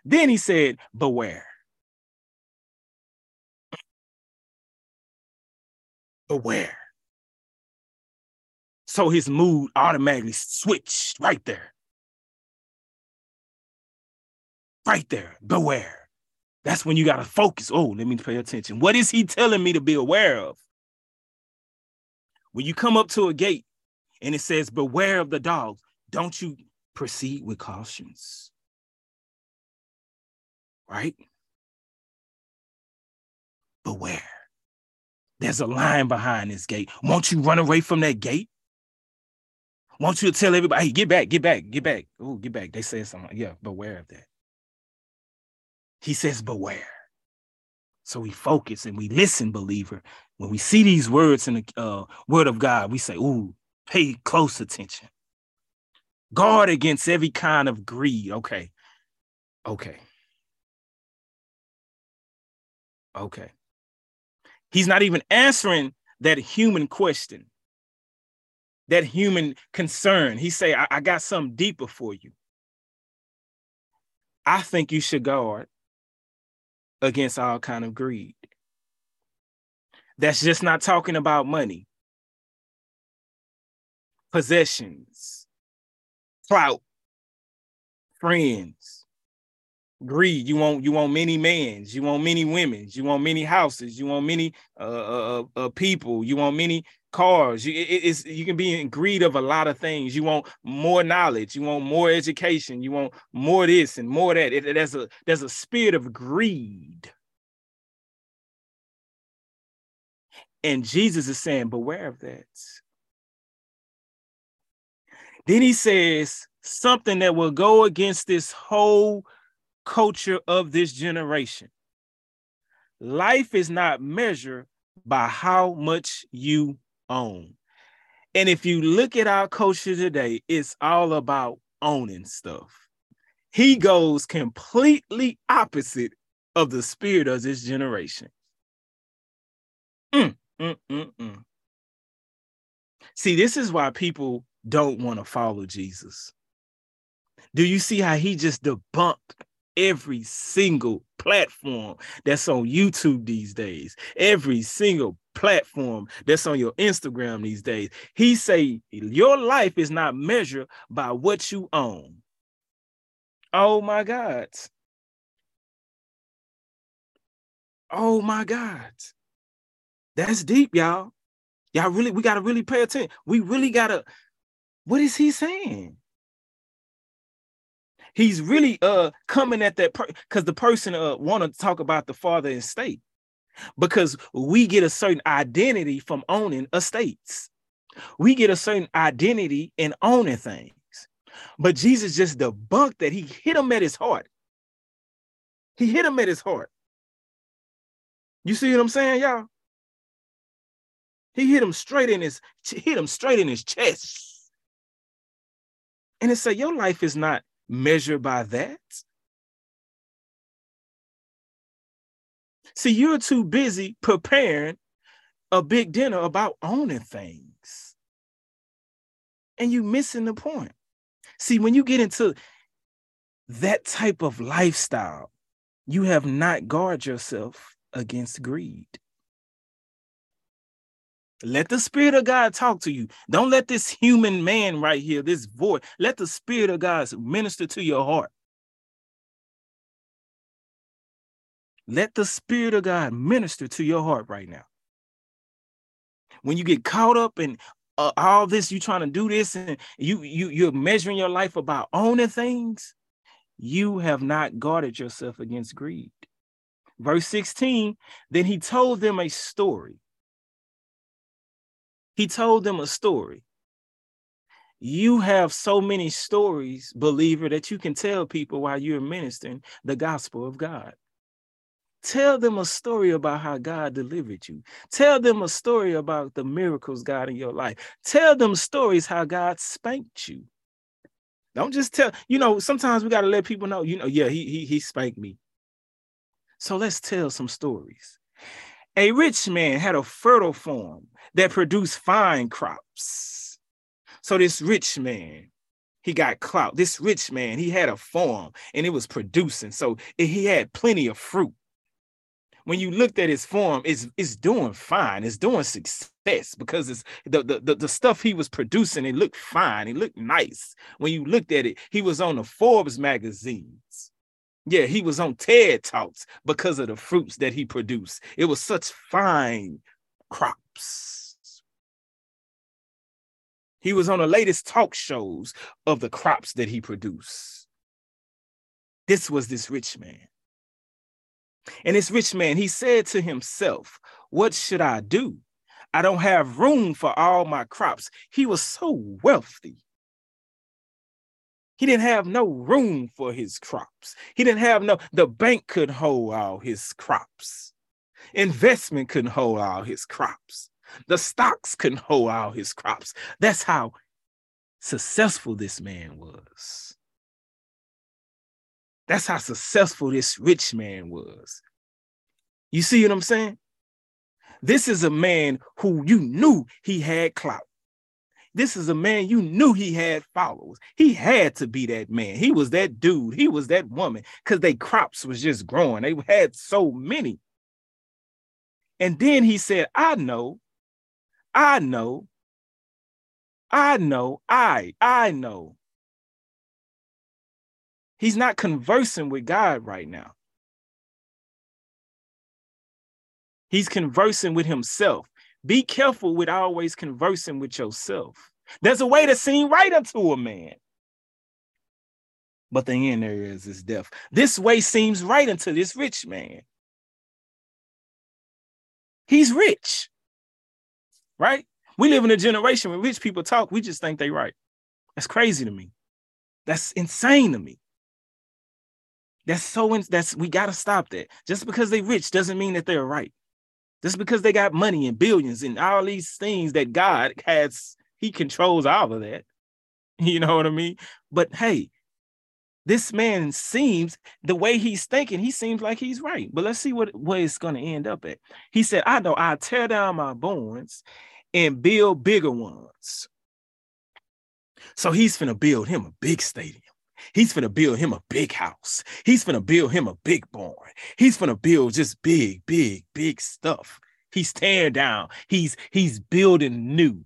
Then he said, Beware. Beware. So his mood automatically switched right there. Right there. Beware. That's when you got to focus. Oh, let me pay attention. What is he telling me to be aware of? When you come up to a gate and it says, Beware of the dogs, don't you proceed with cautions? Right? Beware. There's a line behind this gate. Won't you run away from that gate? Won't you tell everybody, hey, get back, get back, get back. Oh, get back. They say something. Yeah, beware of that. he says, beware. So we focus and we listen, believer. When we see these words in the uh, word of God, we say, ooh, pay close attention. Guard against every kind of greed. Okay. Okay. Okay. He's not even answering that human question, that human concern. He say, I, I got something deeper for you. I think you should guard against all kind of greed. That's just not talking about money, possessions, clout, friends, greed. You want you want many mans, you want many women's, you want many houses, you want many uh, uh, uh, uh people, you want many cars. You, it, it's you can be in greed of a lot of things. You want more knowledge, you want more education, you want more this and more that. It, there's a there's a spirit of greed. And Jesus is saying, beware of that. Then he says something that will go against this whole culture of this generation. Life is not measured by how much you own. And if you look at our culture today, it's all about owning stuff. He goes completely opposite of the spirit of this generation. Mm, mm, mm, mm. See, this is why people don't want to follow Jesus. Do you see how he just debunked every single platform that's on YouTube these days, every single platform that's on your Instagram these days. He say your life is not measured by what you own. Oh my God. Oh my God. That's deep, y'all. Y'all really, we got to really pay attention. We really got to, what is he saying? He's really uh coming at that because per- the person uh want to talk about the father estate because we get a certain identity from owning estates. We get a certain identity in owning things. But jesus just debunked that. He hit him at his heart. He hit him at his heart. You see what i'm saying y'all? He hit him straight in his hit him straight in his chest. And it said your life is not measure by that? See, you're too busy preparing a big dinner about owning things. And you're missing the point. See, when you get into that type of lifestyle, you have not guard yourself against greed. Let the Spirit of God talk to you. Don't let this human man right here, this voice, let the Spirit of God minister to your heart. Let the Spirit of God minister to your heart right now. When you get caught up in uh, all this, you trying to do this, and you you you're measuring your life about owning things. You have not guarded yourself against greed. Verse 16, then he told them a story he told them a story. You have so many stories, believer, that you can tell people while you're ministering the gospel of God. Tell them a story about how God delivered you. Tell them a story about the miracles God in your life. Tell them stories how God spanked you. Don't just tell, you know, sometimes we got to let people know, you know, yeah, he, he, he spanked me. So let's tell some stories. A rich man had a fertile farm that produced fine crops. So this rich man, he got clout. This rich man, he had a farm and it was producing. So he had plenty of fruit. When you looked at his farm, it's, it's doing fine. It's doing success because it's the, the, the, the stuff he was producing, it looked fine. It looked nice. When you looked at it, he was on the Forbes magazines. Yeah, he was on TED Talks because of the fruits that he produced. It was such fine crops. He was on the latest talk shows of the crops that he produced. This was this rich man. And this rich man, he said to himself, What should I do? I don't have room for all my crops. He was so wealthy. He didn't have no room for his crops. He didn't have no, the bank could hold all his crops. Investment couldn't hold all his crops. The stocks couldn't hold all his crops. That's how successful this man was. That's how successful this rich man was. You see what I'm saying? This is a man who you knew he had clout. This is a man you knew he had followers. He had to be that man. He was that dude. He was that woman because they crops was just growing. They had so many. And then he said, I know, I know, I know, I, I know. He's not conversing with God right now. He's conversing with himself. Be careful with always conversing with yourself. There's a way to seem right unto a man. But the end there is is death. This way seems right unto this rich man. He's rich. Right? We live in a generation when rich people talk, we just think they're right. That's crazy to me. That's insane to me. That's so in, that's we got to stop that. Just because they're rich doesn't mean that they're right. Just because they got money and billions and all these things that God has, He controls all of that. You know what I mean? But hey, this man seems the way he's thinking, he seems like he's right. But let's see what, what it's going to end up at. He said, I know I tear down my bones and build bigger ones. So he's going to build him a big stadium. He's gonna build him a big house. He's gonna build him a big barn. He's gonna build just big, big, big stuff. He's tearing down. He's he's building new.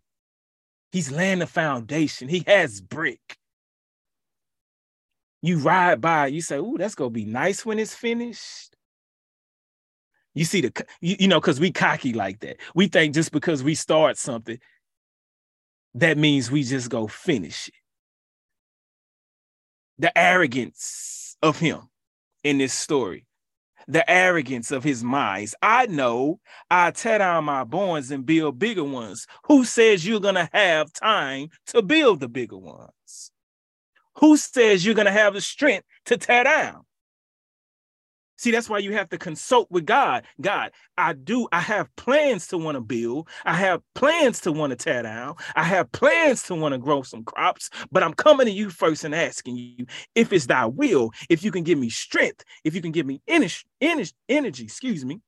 He's laying the foundation. He has brick. You ride by, you say, "Ooh, that's gonna be nice when it's finished." You see the, you, you know, because we cocky like that. We think just because we start something, that means we just go finish it the arrogance of him in this story, the arrogance of his minds. I know I tear down my bones and build bigger ones. Who says you're going to have time to build the bigger ones? Who says you're going to have the strength to tear down? See, that's why you have to consult with God. God, I do, I have plans to want to build. I have plans to want to tear down. I have plans to want to grow some crops, but I'm coming to you first and asking you if it's thy will, if you can give me strength, if you can give me energy, energy, excuse me.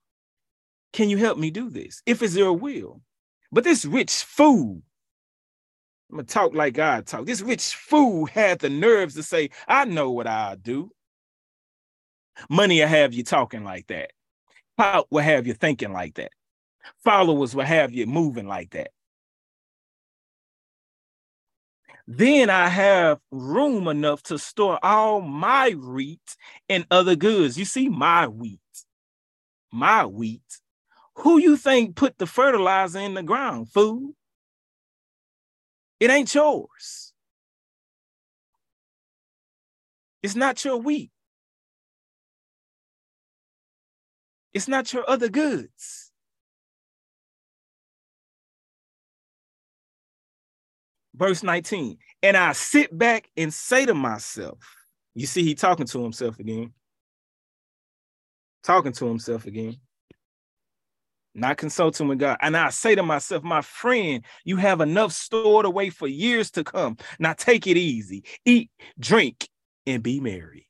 Can you help me do this? If it's your will. But this rich fool, I'm gonna talk like God talk. This rich fool had the nerves to say, I know what I'll do. Money will have you talking like that. Clout will have you thinking like that. Followers will have you moving like that. Then I have room enough to store all my wheat and other goods. You see, my wheat, my wheat. Who you think put the fertilizer in the ground, fool? It ain't yours. It's not your wheat. It's not your other goods. Verse 19, and I sit back and say to myself, you see, he talking to himself again. Talking to himself again. Not consulting with God. And I say to myself, my friend, you have enough stored away for years to come. Now take it easy. Eat, drink, and be merry.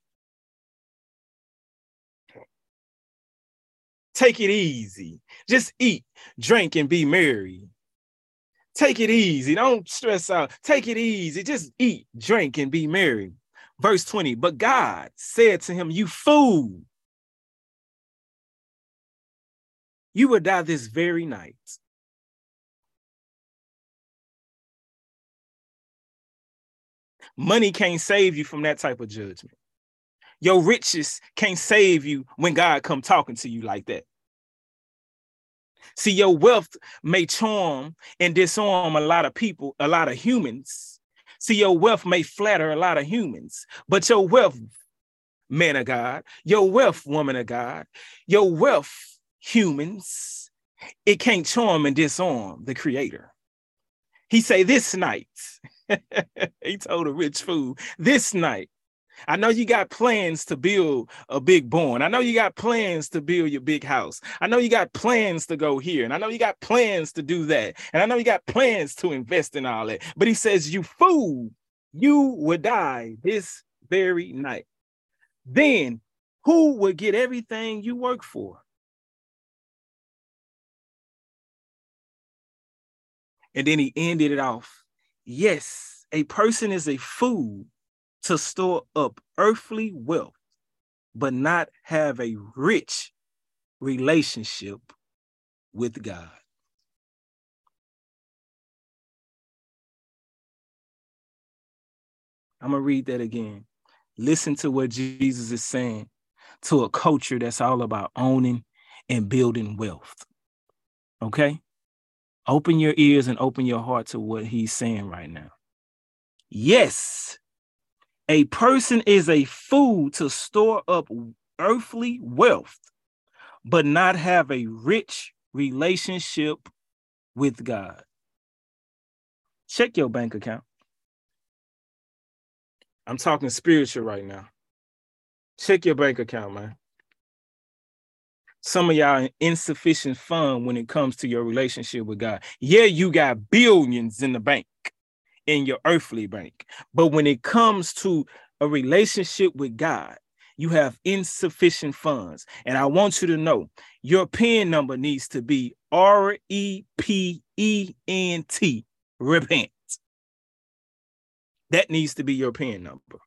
Take it easy. Just eat, drink, and be merry. Take it easy. Don't stress out. Take it easy. Just eat, drink, and be merry. Verse 20, but God said to him, You fool, you will die this very night. Money can't save you from that type of judgment. Your riches can't save you when God come talking to you like that. See, your wealth may charm and disarm a lot of people, a lot of humans. See, your wealth may flatter a lot of humans, but your wealth, man of God, your wealth, woman of God, your wealth, humans, it can't charm and disarm the creator. He say this night, he told a rich fool this night. I know you got plans to build a big barn. I know you got plans to build your big house. I know you got plans to go here. And I know you got plans to do that. And I know you got plans to invest in all that. But he says, You fool, you would die this very night. Then who would get everything you work for? And then he ended it off. Yes, a person is a fool to store up earthly wealth, but not have a rich relationship with God. I'm going to read that again. Listen to what Jesus is saying to a culture that's all about owning and building wealth. Okay? Open your ears and open your heart to what he's saying right now. Yes, a person is a fool to store up earthly wealth, but not have a rich relationship with God. Check your bank account. I'm talking spiritual right now. Check your bank account, man. Some of y'all insufficient fund when it comes to your relationship with God. Yeah, you got billions in the bank, in your earthly bank. But when it comes to a relationship with God, you have insufficient funds. And I want you to know your PIN number needs to be R E P E N T, repent. That needs to be your PIN number.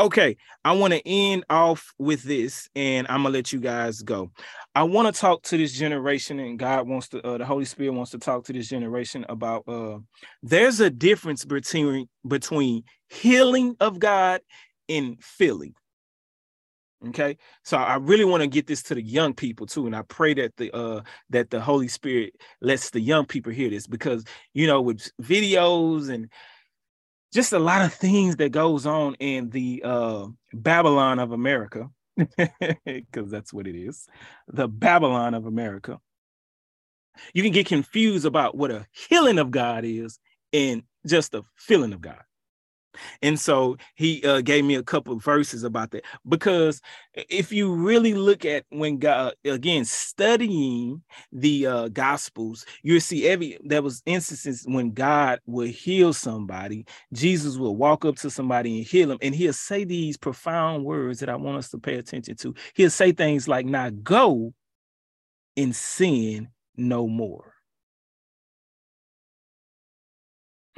Okay, I want to end off with this and I'm to let you guys go. I want to talk to this generation and God wants to uh, the Holy Spirit wants to talk to this generation about uh there's a difference between between healing of God and feeling. Okay, so I really want to get this to the young people too, and I pray that the uh that the Holy Spirit lets the young people hear this because you know with videos and just a lot of things that goes on in the uh Babylon of America, because that's what it is, the Babylon of America. You can get confused about what a healing of God is and just a feeling of God. And so he uh, gave me a couple of verses about that because if you really look at when God again studying the uh, gospels, you'll see every there was instances when God would heal somebody, Jesus will walk up to somebody and heal them, and he'll say these profound words that I want us to pay attention to. He'll say things like, "Now go and sin no more."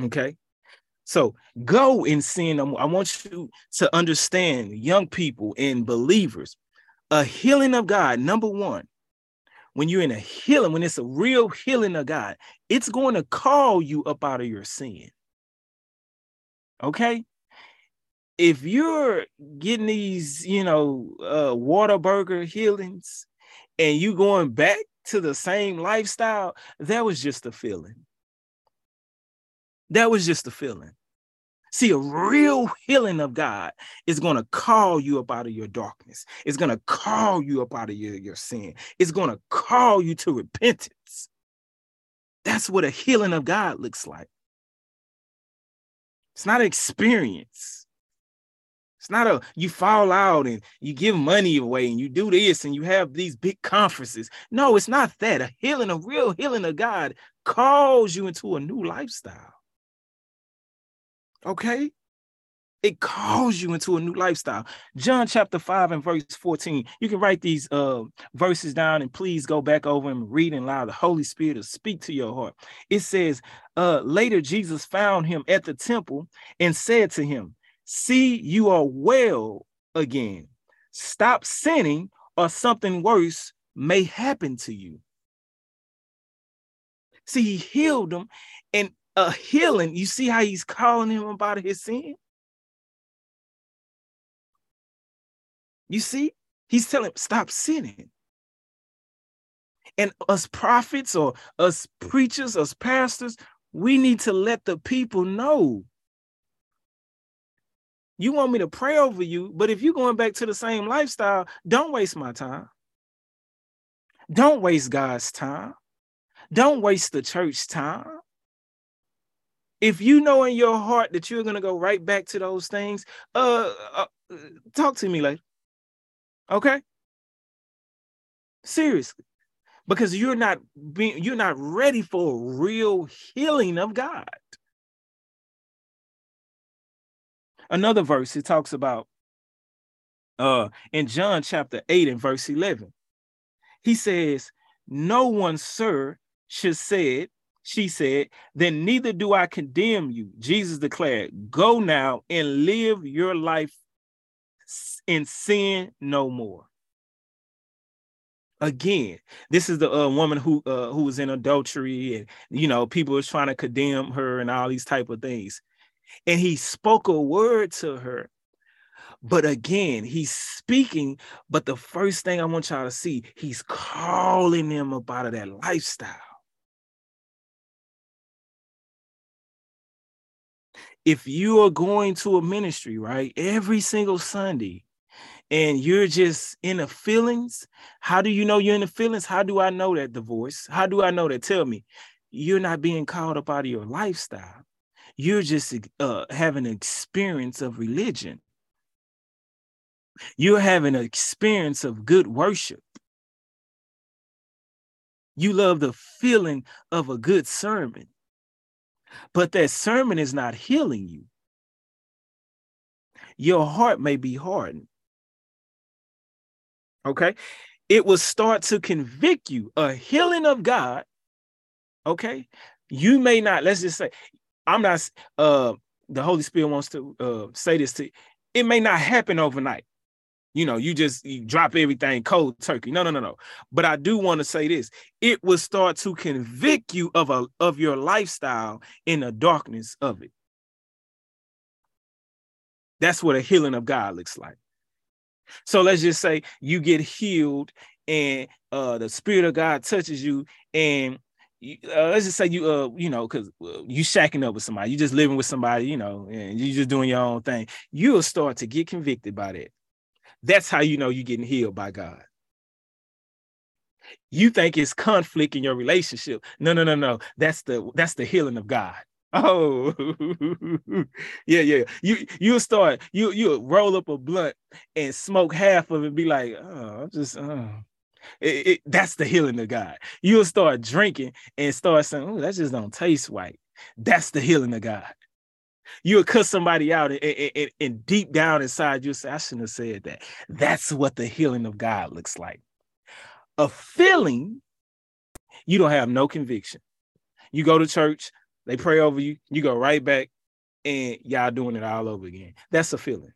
Okay. So go and sin. I want you to understand, young people and believers, a healing of God. Number one, when you're in a healing, when it's a real healing of God, it's going to call you up out of your sin. Okay. If you're getting these, you know, uh, Whataburger healings and you going back to the same lifestyle, that was just a feeling. That was just a feeling. See, a real healing of God is going to call you up out of your darkness. It's going to call you up out of your, your sin. It's going to call you to repentance. That's what a healing of God looks like. It's not an experience. It's not a you fall out and you give money away and you do this and you have these big conferences. No, it's not that. A healing, a real healing of God calls you into a new lifestyle. Okay. It calls you into a new lifestyle. John chapter 5 and verse 14. You can write these uh, verses down and please go back over and read and allow the Holy Spirit to speak to your heart. It says, uh, Later, Jesus found him at the temple and said to him, See, you are well again. Stop sinning, or something worse may happen to you. See, he healed him, and a healing. You see how he's calling him about his sin? You see, he's telling him, stop sinning. And us prophets or us preachers, us pastors, we need to let the people know. You want me to pray over you, but if you're going back to the same lifestyle, don't waste my time. Don't waste God's time. Don't waste the church time. If you know in your heart that you're going to go right back to those things, uh, uh talk to me later. Okay? Seriously. Because you're not being you're not ready for real healing of God. Another verse it talks about uh in John chapter 8 and verse 11. He says, "No one, sir, should say it she said, Then neither do I condemn you. Jesus declared, Go now and live your life in sin no more. Again, this is the uh, woman who uh, who was in adultery, and you know people was trying to condemn her and all these type of things. And he spoke a word to her, but again, he's speaking. But the first thing I want y'all to see, he's calling them up out of that lifestyle. If you are going to a ministry, right, every single Sunday, and you're just in the feelings, how do you know you're in the feelings? How do I know that divorce? How do I know that? Tell me, you're not being called up out of your lifestyle. You're just uh, having an experience of religion. You're having an experience of good worship. You love the feeling of a good sermon but that sermon is not healing you. Your heart may be hardened. Okay. It will start to convict you. A healing of God. Okay. You may not, let's just say, I'm not, uh, the Holy Spirit wants to uh, say this to you. It may not happen overnight you know, you just you drop everything cold turkey. No, no, no, no. But I do want to say this: it will start to convict you of a of your lifestyle in the darkness of it. That's what a healing of God looks like. So let's just say you get healed and uh the spirit of God touches you and uh, let's just say you uh you know because uh, you shacking up with somebody you just living with somebody you know and you just doing your own thing you'll start to get convicted by that that's how you know you're getting healed by God. You think it's conflict in your relationship. No, no, no, no. That's the that's the healing of God. Oh, yeah, yeah. You you start you you roll up a blunt and smoke half of it. Be like, oh, I'm just oh. It, it, that's the healing of God. You'll start drinking and start saying, "Oh, that just don't taste right." That's the healing of God you'll cut somebody out and, and, and, deep down inside you say, I shouldn't have said that. That's what the healing of God looks like. A feeling, you don't have no conviction. You go to church, they pray over you, you go right back, and y'all doing it all over again. That's a feeling.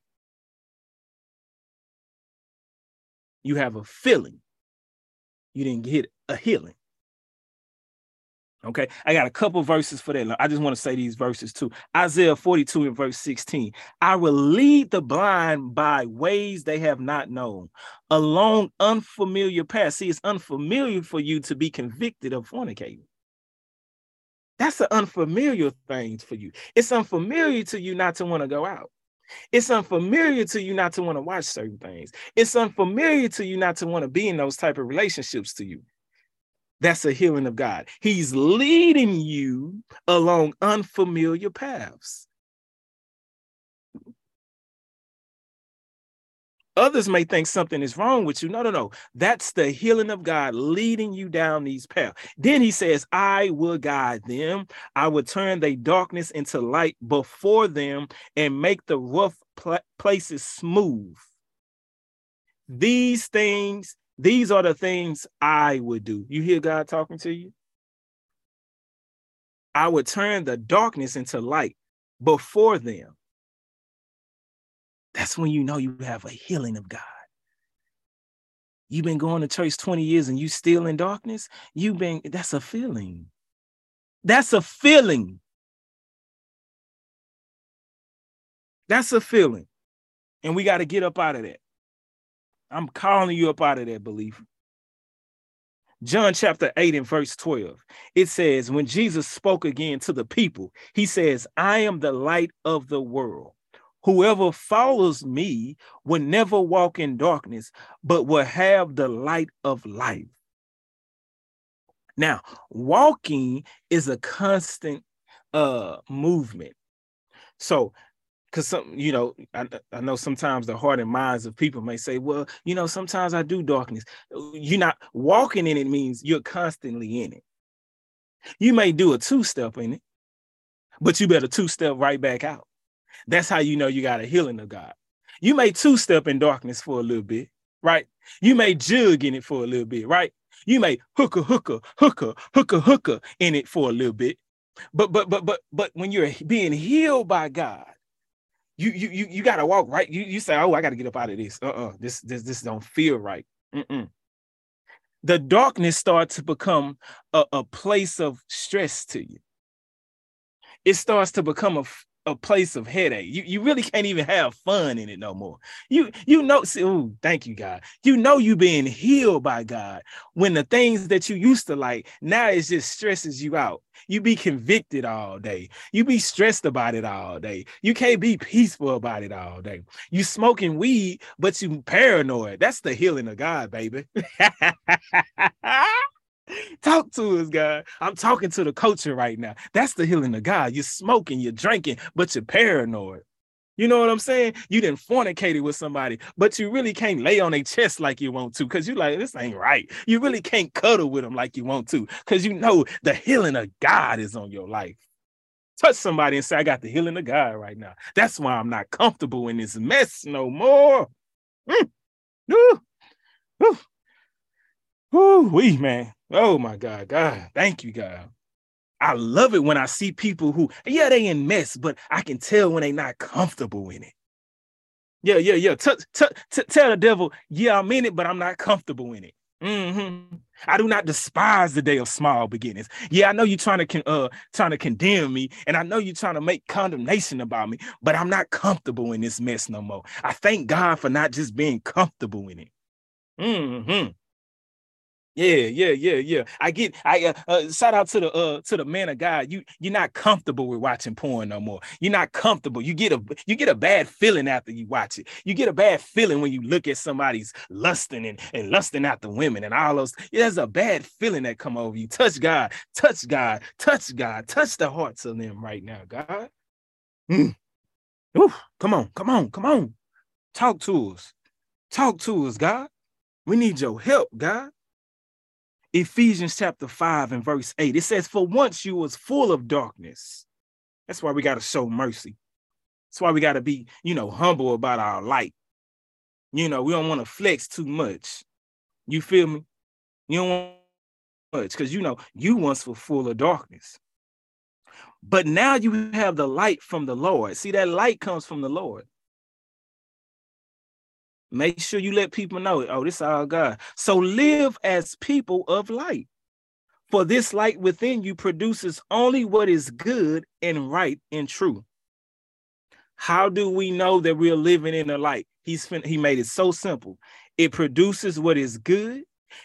You have a feeling. You didn't get a healing. Okay, I got a couple verses for that. I just want to say these verses too. Isaiah 42 and verse 16. I will lead the blind by ways they have not known, along unfamiliar paths. See, it's unfamiliar for you to be convicted of fornicating. That's an unfamiliar thing for you. It's unfamiliar to you not to want to go out. It's unfamiliar to you not to want to watch certain things. It's unfamiliar to you not to want to be in those type of relationships to you. That's a healing of God. He's leading you along unfamiliar paths. Others may think something is wrong with you. No, no, no. That's the healing of God leading you down these paths. Then he says, I will guide them. I will turn their darkness into light before them and make the rough pl- places smooth. These things these are the things I would do. You hear God talking to you? I would turn the darkness into light before them. That's when you know you have a healing of God. You've been going to church 20 years and you still in darkness. You've been, that's a feeling. That's a feeling. That's a feeling. And we got to get up out of that. I'm calling you up out of that belief. John chapter 8 and verse 12. It says, When Jesus spoke again to the people, he says, I am the light of the world. Whoever follows me will never walk in darkness, but will have the light of life. Now, walking is a constant uh movement. So because some, you know, I, I know sometimes the heart and minds of people may say, well, you know, sometimes I do darkness. Uh, you're not walking in it means you're constantly in it. You may do a two-step in it, but you better two-step right back out. That's how you know you got a healing of God. You may two-step in darkness for a little bit, right? You may jug in it for a little bit, right? You may hooker, hooker, hooker, hooker, hooker in it for a little bit. But but but but but when you're being healed by God, you you you you gotta walk right. You you say, oh, I gotta get up out of this. Uh-uh. This this this don't feel right. Mm-mm. The darkness starts to become a, a place of stress to you. It starts to become a, a place of headache. You, you really can't even have fun in it no more. You you know, oh, thank you, God. You know you being healed by God when the things that you used to like now it just stresses you out. You be convicted all day. You be stressed about it all day. You can't be peaceful about it all day. You smoking weed, but you paranoid. That's the healing of God, baby. Talk to us, God. I'm talking to the culture right now. That's the healing of God. You're smoking, you're drinking, but you're paranoid. You know what I'm saying? You didn't fornicated with somebody, but you really can't lay on their chest like you want to because you're like, this ain't right. You really can't cuddle with them like you want to because you know the healing of God is on your life. Touch somebody and say, I got the healing of God right now. That's why I'm not comfortable in this mess no more. Mm. Woo. Woo. Woo, we man. Oh my God, God, thank you, God. I love it when I see people who, yeah, they in mess, but I can tell when they not comfortable in it. Yeah, yeah, yeah. T- t- t- tell the devil, yeah, I'm in it, but I'm not comfortable in it. Mm-hmm. I do not despise the day of small beginnings. Yeah, I know you're trying to con- uh trying to condemn me, and I know you're trying to make condemnation about me, but I'm not comfortable in this mess no more. I thank God for not just being comfortable in it. Mm-hmm. Yeah, yeah, yeah, yeah. I get. I uh, uh, shout out to the uh to the man of God. You you're not comfortable with watching porn no more. You're not comfortable. You get a you get a bad feeling after you watch it. You get a bad feeling when you look at somebody's lusting and, and lusting after women and all those. There's a bad feeling that come over you. Touch God, touch God, touch God, touch the hearts of them right now, God. Mm. Ooh, come on, come on, come on. Talk to us. Talk to us, God. We need your help, God. Ephesians chapter 5 and verse 8. It says, For once you was full of darkness. That's why we got to show mercy. That's why we got to be, you know, humble about our light. You know, we don't want to flex too much. You feel me? You don't want much because you know you once were full of darkness. But now you have the light from the Lord. See, that light comes from the Lord. Make sure you let people know, it. oh, this is all God. So live as people of light. For this light within you produces only what is good and right and true. How do we know that we're living in the light? He's he made it so simple. It produces what is good,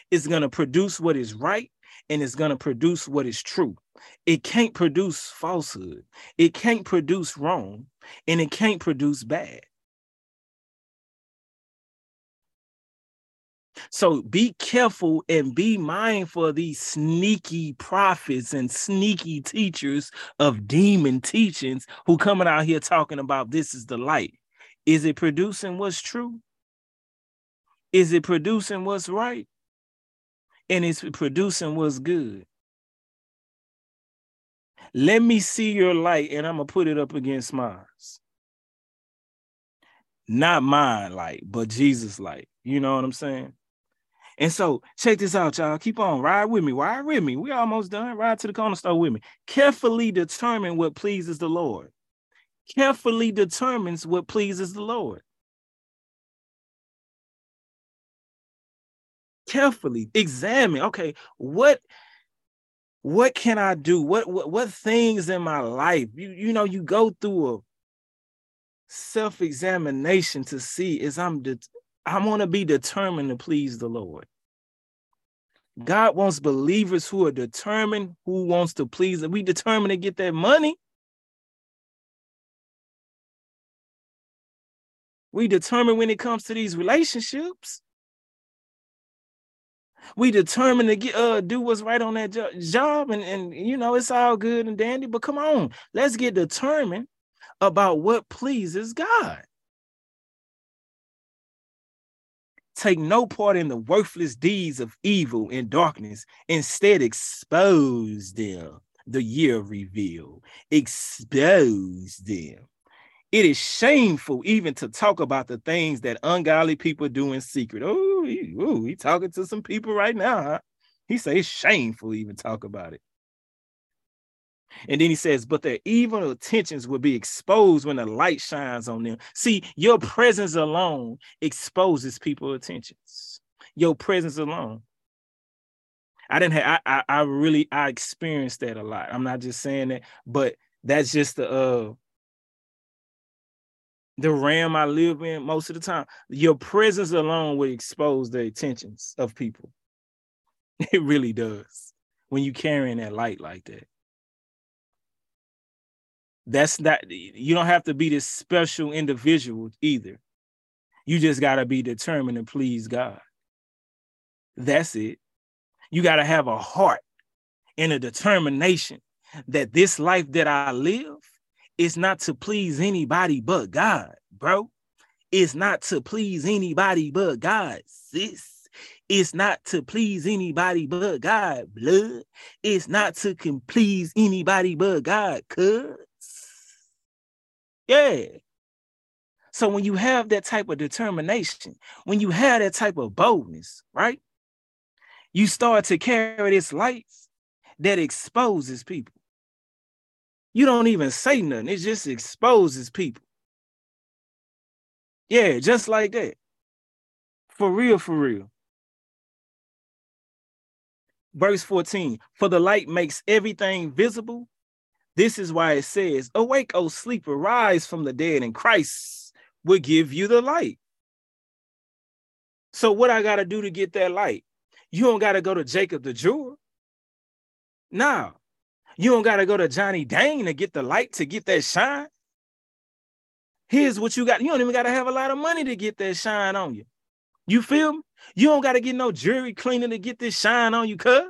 it's going to produce what is right, and it's going to produce what is true. It can't produce falsehood, it can't produce wrong, and it can't produce bad. So be careful and be mindful of these sneaky prophets and sneaky teachers of demon teachings who coming out here talking about this is the light. Is it producing what's true? Is it producing what's right? And is it producing what's good? Let me see your light and I'm going to put it up against mine. Not mine light, but Jesus light. You know what I'm saying? And so check this out, y'all. Keep on ride with me. Ride with me. We almost done. Ride to the corner store with me. Carefully determine what pleases the Lord. Carefully determines what pleases the Lord. Carefully examine. Okay, what what can I do? What what what things in my life? You you know, you go through a self-examination to see is I'm de- I want to be determined to please the Lord. God wants believers who are determined, who wants to please. and We determined to get that money. We determine when it comes to these relationships. We determined to get uh do what's right on that jo- job, and and you know it's all good and dandy. But come on, let's get determined about what pleases God. Take no part in the worthless deeds of evil and darkness. Instead, expose them. The year reveal. Expose them. It is shameful even to talk about the things that ungodly people do in secret. Oh, he, he talking to some people right now, huh? He says it's shameful even talk about it. And then he says, but their evil intentions will be exposed when the light shines on them. See, your presence alone exposes people's attentions. Your presence alone. I didn't have I, I, I really I experienced that a lot. I'm not just saying that, but that's just the uh the realm I live in most of the time. Your presence alone will expose the attentions of people. It really does when you carrying that light like that. That's not you don't have to be this special individual either. You just got to be determined to please God. That's it. You got to have a heart and a determination that this life that I live is not to please anybody but God, bro. It's not to please anybody but God, sis. It's not to please anybody but God, blood. It's not to please anybody but God, cuz. Yeah. So when you have that type of determination, when you have that type of boldness, right? You start to carry this light that exposes people. You don't even say nothing, it just exposes people. Yeah, just like that. For real, for real. Verse 14 For the light makes everything visible this is why it says, Awake, O sleeper, rise from the dead, and Christ will give you the light. So, what I got to do to get that light? You don't got to go to Jacob the jeweler. No, you don't got to go to Johnny Dang to get the light to get that shine. Here's what you got. You don't even got to have a lot of money to get that shine on you. You feel me? You don't got to get no jewelry cleaner to get this shine on you, cuz.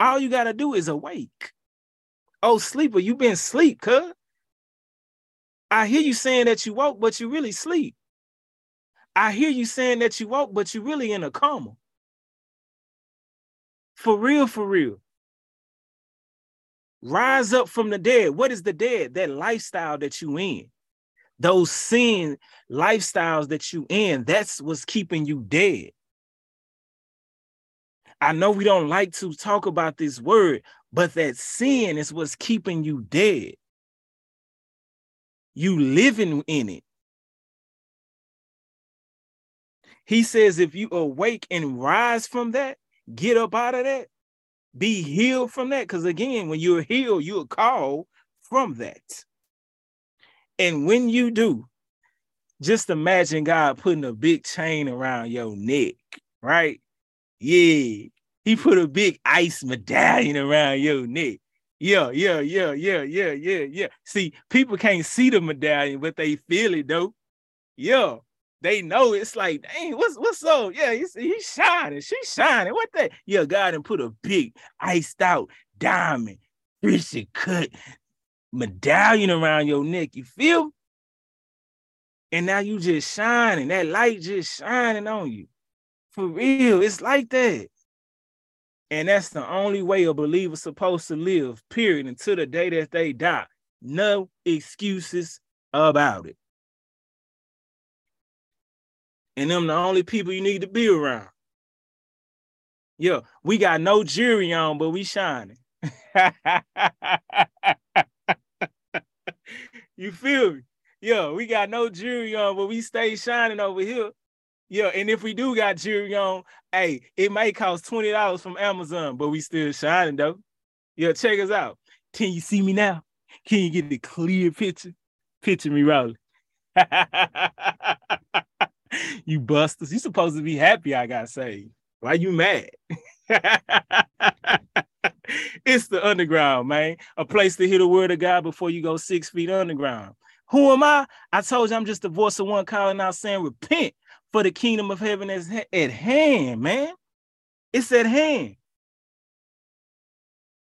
All you got to do is awake. Oh, sleeper, you been sleep, cuz. I hear you saying that you woke, but you really sleep. I hear you saying that you woke, but you really in a coma. For real, for real. Rise up from the dead. What is the dead? That lifestyle that you in. Those sin lifestyles that you in, that's what's keeping you dead. I know we don't like to talk about this word, but that sin is what's keeping you dead. You living in it. He says, if you awake and rise from that, get up out of that, be healed from that. Because again, when you're healed, you're called from that. And when you do, just imagine God putting a big chain around your neck, right? Yeah. He put a big ice medallion around your neck. Yeah, yeah, yeah, yeah, yeah, yeah, yeah. See, people can't see the medallion, but they feel it though. Yeah, they know it's like, dang, what's what's up? Yeah, he's, he's shining, she's shining. What that? Yeah, God and put a big iced out diamond, richly cut medallion around your neck. You feel? And now you just shining, that light just shining on you. For real, it's like that. And that's the only way a believer's supposed to live, period, until the day that they die. No excuses about it. And them the only people you need to be around. Yeah, we got no jury on, but we shining. you feel me? Yeah, we got no jury on, but we stay shining over here. Yeah, and if we do got jewelry on, hey, it might cost twenty dollars from Amazon, but we still shining though. Yeah, check us out. Can you see me now? Can you get the clear picture? Picture me rolling. you busters, you supposed to be happy I got saved. Why you mad? it's the underground, man. A place to hear the word of God before you go six feet underground. Who am I? I told you I'm just the voice of one calling out saying, repent for the kingdom of heaven is at hand, man. It's at hand.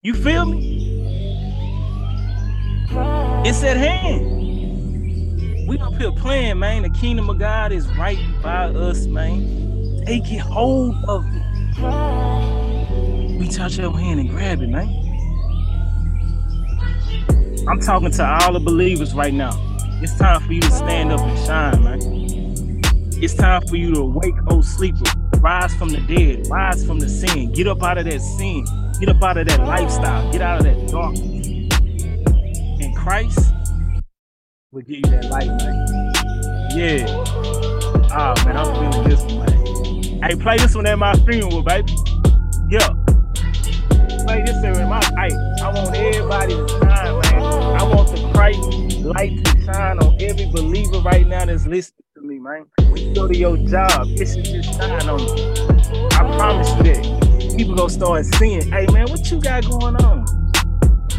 You feel me? It's at hand. We up here playing, man. The kingdom of God is right by us, man. Take it hold of it. We touch your hand and grab it, man. I'm talking to all the believers right now. It's time for you to stand up and shine, man. It's time for you to wake, oh, old sleeper. Rise from the dead. Rise from the sin. Get up out of that sin. Get up out of that lifestyle. Get out of that darkness. And Christ will give you that light, man. Yeah. Oh man, I'm feeling this one, man. Hey, play this one at my funeral, baby. Yeah. Play this at my hey, I want everybody to shine, man. I want the Christ light to shine on every believer right now that's listening me, man. When you go to your job, it should just shine on you. I promise you that. People gonna start seeing, hey man, what you got going on?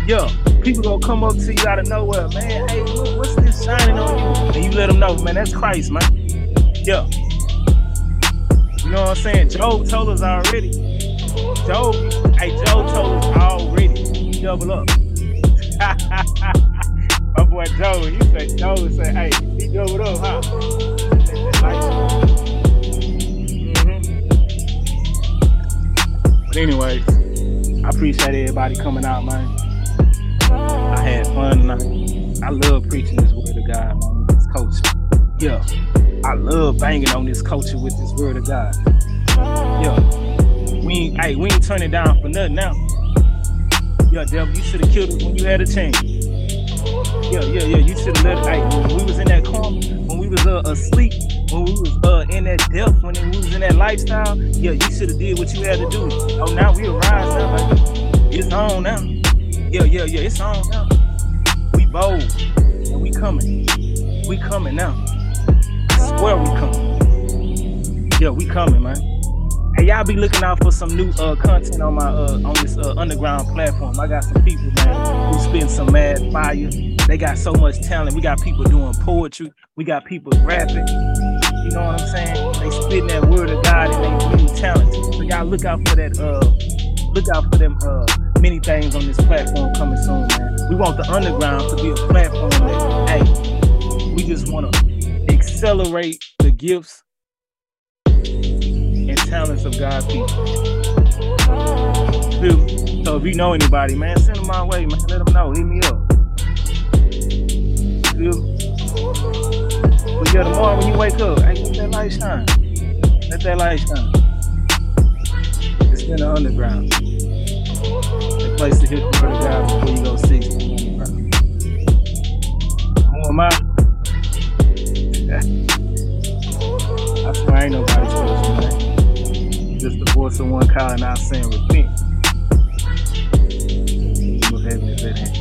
Yo, people gonna come up to you out of nowhere, man. Hey, what's this shining on you? And you let them know, man, that's Christ, man. Yo. You know what I'm saying? Job told us already. Job, hey, Job told us already. Double up. My boy Joe, he said, Joe said, hey, he doubled up, huh? Mm-hmm. But anyway, I appreciate everybody coming out, man. I had fun tonight. I love preaching this word of God, man, this culture. Yeah. I love banging on this culture with this word of God. Yeah. We ain't, hey, we ain't turning down for nothing now. Yeah, devil, you should have killed us when you had a chance. Yeah, yeah, yeah. You should have let. Hey, when we was in that coma, when we was uh, asleep, when we was uh, in that death, when we was in that lifestyle, yeah, you should have did what you had to do. Oh, now we arise now, like, it's on now. Yeah, yeah, yeah. It's on now. We bold and we coming. We coming now. Swear we coming. Yeah, we coming, man. Hey, y'all be looking out for some new uh, content on my uh, on this uh, underground platform. I got some people, man, who spend some mad fire. They got so much talent. We got people doing poetry. We got people rapping. You know what I'm saying? They spitting that word of God and they really talented. So y'all look out for that. Uh, look out for them. Uh, many things on this platform coming soon, man. We want the underground to be a platform that, hey, we just want to accelerate the gifts and talents of God's people. So if you know anybody, man, send them my way, man. Let them know. Hit me up. Feel? But yeah, tomorrow when you wake up, hey, let that light shine. Let that light shine. It's in the underground. The place to hit the God before you go see Who am I? I swear I ain't nobody special, man. Just the voice of one calling out saying repent. Is at hand.